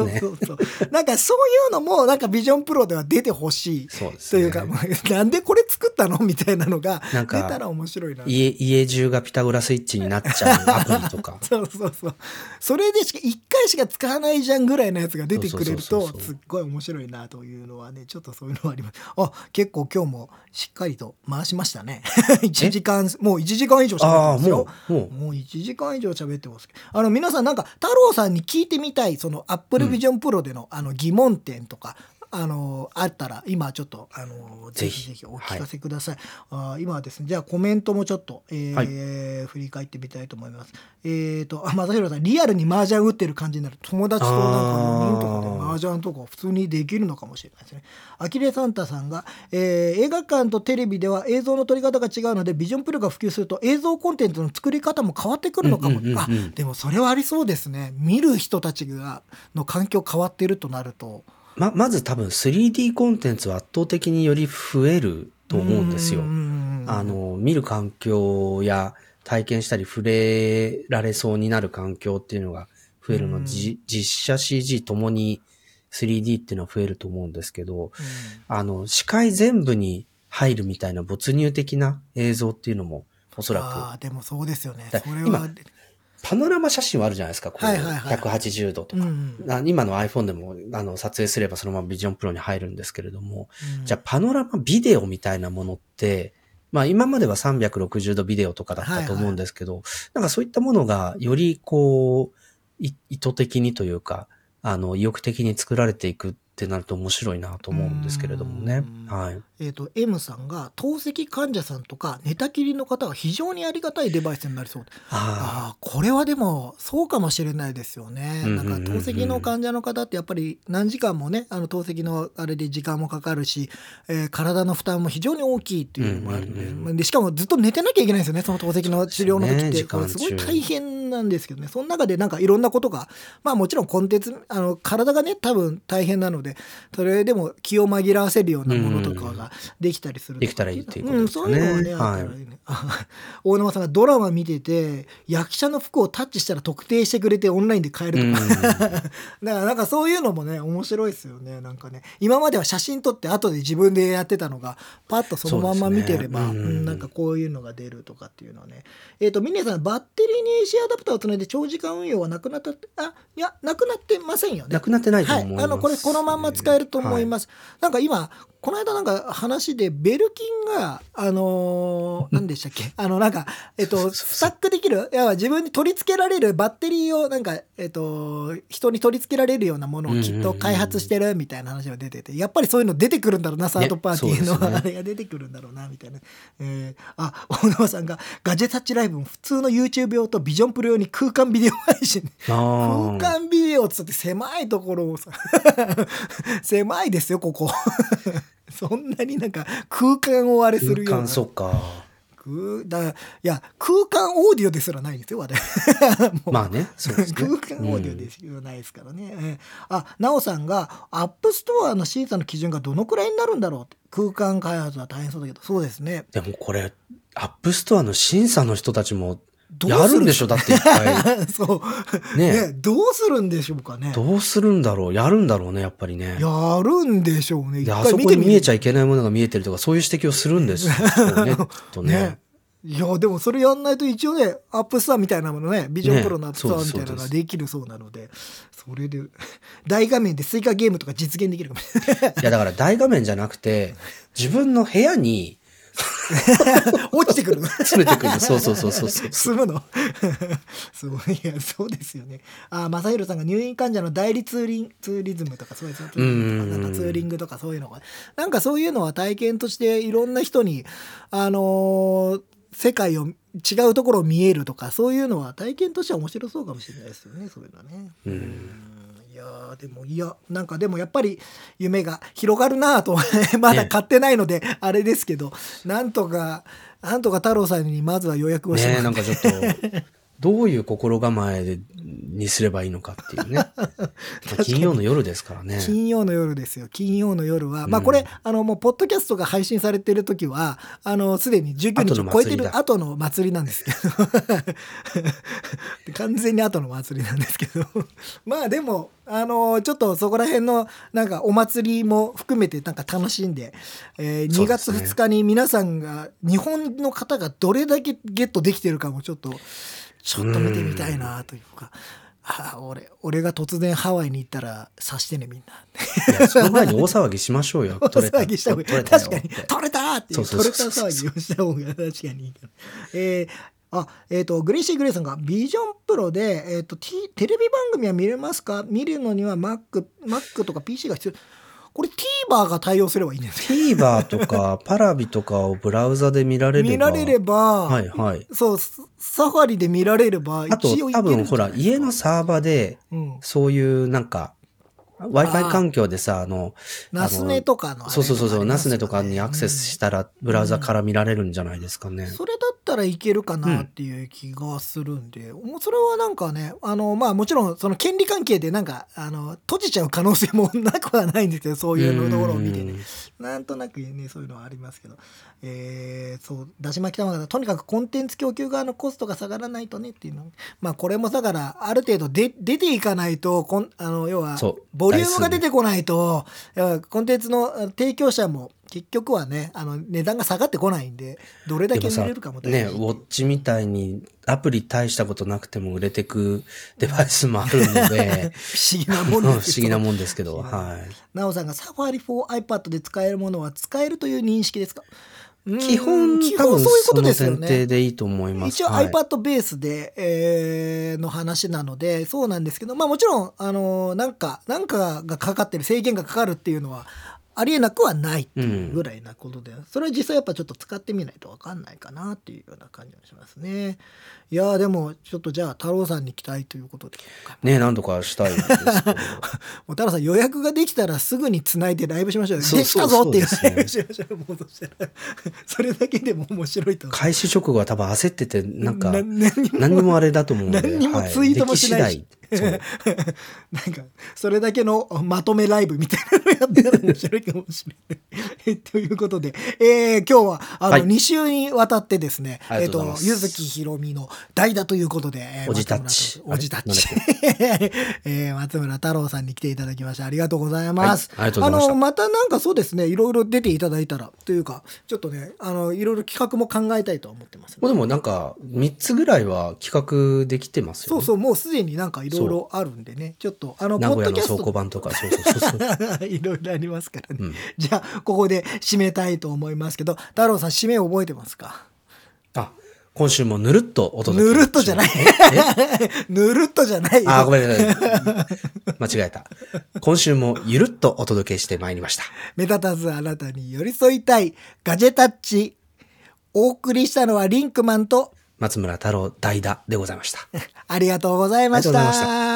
そういうのもなんかビジョンプロでは出てほしい。というか、[LAUGHS] なんでこれ作ったのみたいなのがなんか出たら面白いな。家、家中がピタゴラスイッチになっちゃうアプリとか。そうそうそう。それでしか、一回しか使わないじゃんぐらいのやつが出てくれるとすっごい面白いなというのはね、ちょっとそういうのはあります。あ、結構今日もしっかりと回しましたね。[LAUGHS] 1時間、もう1時間以上喋ってますよも。う、もう。もう1時間以上喋ってますあの皆さんなんか太郎さんに聞いてみたいその Apple Vision Pro での,、あの疑問点とかあのあったら今ちょっとあのぜぜひひぜひ。お聞かせください、あ今はですねじゃあコメントもちょっと、えー振り返ってみたいと思います。えっ、とあ正弘さんリアルに麻雀打ってる感じになる。友達となんか4人とかで麻雀とか普通にできるのかもしれないですね。アキレサンタさんが、えー映画館とテレビでは映像の撮り方が違うのでビジョンプロが普及すると映像コンテンツの作り方も変わってくるのかも、うんうんうんうん。あでもそれはありそうですね。見る人たちがの環境変わってるとなるとま、まず多分 3D コンテンツは圧倒的により増えると思うんですよう。んあの、見る環境や、体験したり触れられそうになる環境っていうのが増えるの、実写 CG ともに 3D っていうのは増えると思うんですけど、あの、視界全部に入るみたいな没入的な映像っていうのもおそらくああ、でもそうですよね。今、パノラマ写真はあるじゃないですか。こうはいはいはい180度とか。うんあ今の iPhone でもあの撮影すればそのままビジョンプロに入るんですけれども、うんじゃあパノラマビデオみたいなものって、まあ今までは360度ビデオとかだったと思うんですけど、なんかそういったものがよりこう、い意図的にというか、あの、意欲的に作られていくってなると面白いなと思うんですけれどもねうん。はい。えっ、と、M さんが、透析患者さんとか寝たきりの方は非常にありがたいデバイスになりそう。あああ、これはでも、そうかもしれないですよね。うんなんか、透析の患者の方ってやっぱり何時間もね、あの、透析のあれで時間もかかるし、えー体の負担も非常に大きいっていうのもあるんで、うんうんうんでしかもずっと寝てなきゃいけないんですよね、その透析の治療の時って。ねこれすごい大変なんですけどね、その中でなんかいろんなことが、まあもちろんコンテンツ、あの、体がね、多分大変なので、それでも気を紛らわせるようなものとかができたりするできたらいいっていうことですよねうん、そういうのはね、あったらい大沼さんがドラマ見てて、役者の服をタッチしたら特定してくれてオンラインで買えるとか。[LAUGHS] だからなんかそういうのもね、面白いですよね。なんかね、今までは写真撮って後で自分でやってたのが、パッとそのまんま見てれば、ねうんうんなんかこういうのが出るとかっていうのはね。えっ、と、ミネさん、バッテリーに AC アダプターをつないで長時間運用はなくなったあ、いや、なくなってませんよね。なくなってないとはい、思います。あのこれこのまんま使えると思います。なんか今この間なんか話でベルキンがあのー何でしたっけ？あのなんかえっとスタックできるいや自分に取り付けられるバッテリーをなんかえっと人に取り付けられるようなものをきっと開発してるみたいな話が出ててやっぱりそういうの出てくるんだろうなサードパーティーの、あれが出てくるんだろうなみたいな。えーあ大沼さんがガジェタッチライブも普通の YouTube 用とビジョンプロ用に空間ビデオ配信。空間ビデオっつって狭いところをさ [LAUGHS] 狭いですよここ [LAUGHS] そんなになんか空間をあれするような空間、そうか。空だいや空間オーディオですらないんですよ我々 [LAUGHS] まあね、そうですね。空間オーディオですよ、ないですからね。えーあ、なおさんが、 App Store の審査の基準がどのくらいになるんだろうって。空間開発は大変そうだけど、そうですね。でもこれ、アップストアの審査の人たちもやるんでしょ？だっていっぱい。[LAUGHS] そう。ねねどうするんでしょうかね？どうするんだろう？やるんだろうね、やっぱりね。やるんでしょうね。で、あそこに見えちゃいいけないものが見えてるとか、そういう指摘をするんですよ。[LAUGHS] ね。とねね。いや、でもそれやんないと一応ね、 App Store みたいなものね、 Vision Pro の App Store みたいなのができるそうなので、それで、[LAUGHS] 大画面でスイカゲームとか実現できるかもしれない。いや、だから大画面じゃなくて、自分の部屋に [LAUGHS] 落ちてくるの？詰めてくる。そうそうそうそうそう。[LAUGHS] 済むの？[LAUGHS] すごい。いや、そうですよね。あ、正弘さんが入院患者の代理ツーリンツーリズムとかそうですね。ツーリングとかうんなんかツーリングとかそういうのが。なんかそういうのは体験としていろんな人に、あのー世界を違うところを見えるとかそういうのは体験としては面白そうかもしれないですよねそういうのはね。うんやーでもいやなんかでもやっぱり夢が広がるなぁと [LAUGHS] まだ買ってないのであれですけど、なんとかなんとか太郎さんにまずは予約をしてねもらってなんかちょっと、どういう心構えでにすればいいのかっていうね。[LAUGHS] まあ金曜の夜ですからね。金曜の夜ですよ。金曜の夜は、まあこれあのもうポッドキャストが配信されてる時はあのすでに19日を超えてる後の祭りなんですけど。[LAUGHS] 完全に後の祭りなんですけど。[LAUGHS] まあでもあのちょっとそこら辺のなんかお祭りも含めてなんか楽しんで、えー2そうで月すね2日に皆さんが日本の方がどれだけゲットできてるかもちょっとちょっと見てみたいなというか。ああ俺俺が突然ハワイに行ったら察してねみんな。いや、その前に大騒ぎしましょうよ。[LAUGHS] 大騒ぎした方が確かに、取れたっていう、取れた騒ぎをした方が確かにいいから。えーあ、えっ、と、グレイシー・グレイさんが、 Vision Pro で、えっ、と、T、テレビ番組は見れますか？見るのには Mac、Mac とか PC が必要。これ TVer が対応すればいいんですよ。TVer とか [LAUGHS] Paravi とかをブラウザで見られれば。見られれば、はいはい。そう、ス Safari で見られれば、あと多分ほら家の、サーバーでうん、そういうなんか Wi-Fi 環境でさ、あの、ナスネとかのあれそうそうそうそう、ナスネとかにアクセスししたらブラウザから見られるんじゃないですかね。それだっったらいけるかなっていう気がするんで、もうそれはなんかね、あの、まあもちろんその権利関係でなんか、あの、閉じちゃう可能性もなくはないんですけど、[LAUGHS] そういうところを見てね。なんとなくね、そういうのはありますけど。えー、そう、だし巻き玉が、とにかくコンテンツ供給側のコストが下がらないとねっていうの。まあこれもだから、ある程度で出ていかないと、こんあの、要は、ボリュームが出てこないと、コンテンツの提供者も結局はね、あの、値段が下がってこないんで、どれだけ売れるかもね、ウォッチみたいにアプリ大したことなくても売れてくデバイスもあるので、[LAUGHS] 不思議なもんです不思議なもんですけど、はい。な。おさんがサファリ for iPad で使えるものは使えるという認識ですか？基本、基本そういうことですよね。前提でいいと思います。一応 iPad ベースで、えー、の話なので、そうなんですけど、まあもちろん、あのー、なんか、なんかがかかってる、制限がかかるっていうのは、ありえなくはないっていうぐらいなことで、うん、それは実際やっぱちょっと使ってみないと分かんないかなっていうような感じがしますね。いやでもちょっとじゃあ太郎さんに期待ということで。ね何とかしたいです [LAUGHS] もう太郎さん予約ができたらすぐにつないでライブしましょう。できたぞっていうライブしましょう。もうそしたらそれだけでも面白いと開始直後は多分焦っててなんか何にもあれだと思うんで何にもツイートもしないし。なんかそれだけのまとめライブみたいなのやったら面白いかもしれない。[LAUGHS] ということで、えー、今日はあの、はい、2週にわたってですね、えっ、ー、と、ゆずきひろみの代打ということで、おじたっち。おじたっち。[LAUGHS] えー、松村太郎さんに来ていただきましてありがとうございます。はい、ああの、またなんかそうですね、いろいろ出ていただいたら、というか、ちょっとね、あの、いろいろ企画も考えたいと思ってます、ね。でもなんか、3つぐらいは企画できてますよね。そうそう、もうすでになんかいろいろあるんでね、ちょっと、あの、名古屋の倉庫版とか、そうそうそうそう。[LAUGHS] いろいろありますからね。うん、じゃあ、ここで締めたいと思いますけど、太郎さん、締め覚えてますか？あ、今週もぬるっとお届けぬるっとじゃない。[LAUGHS] ぬるっとじゃないあ、ごめんなさい。間違えた。今週もゆるっとお届けしてまいりました。目立たずあなたに寄り添いたいガジェタッチ。お送りしたのはリンクマンと松村太郎代打で [LAUGHS] ございました。ありがとうございました。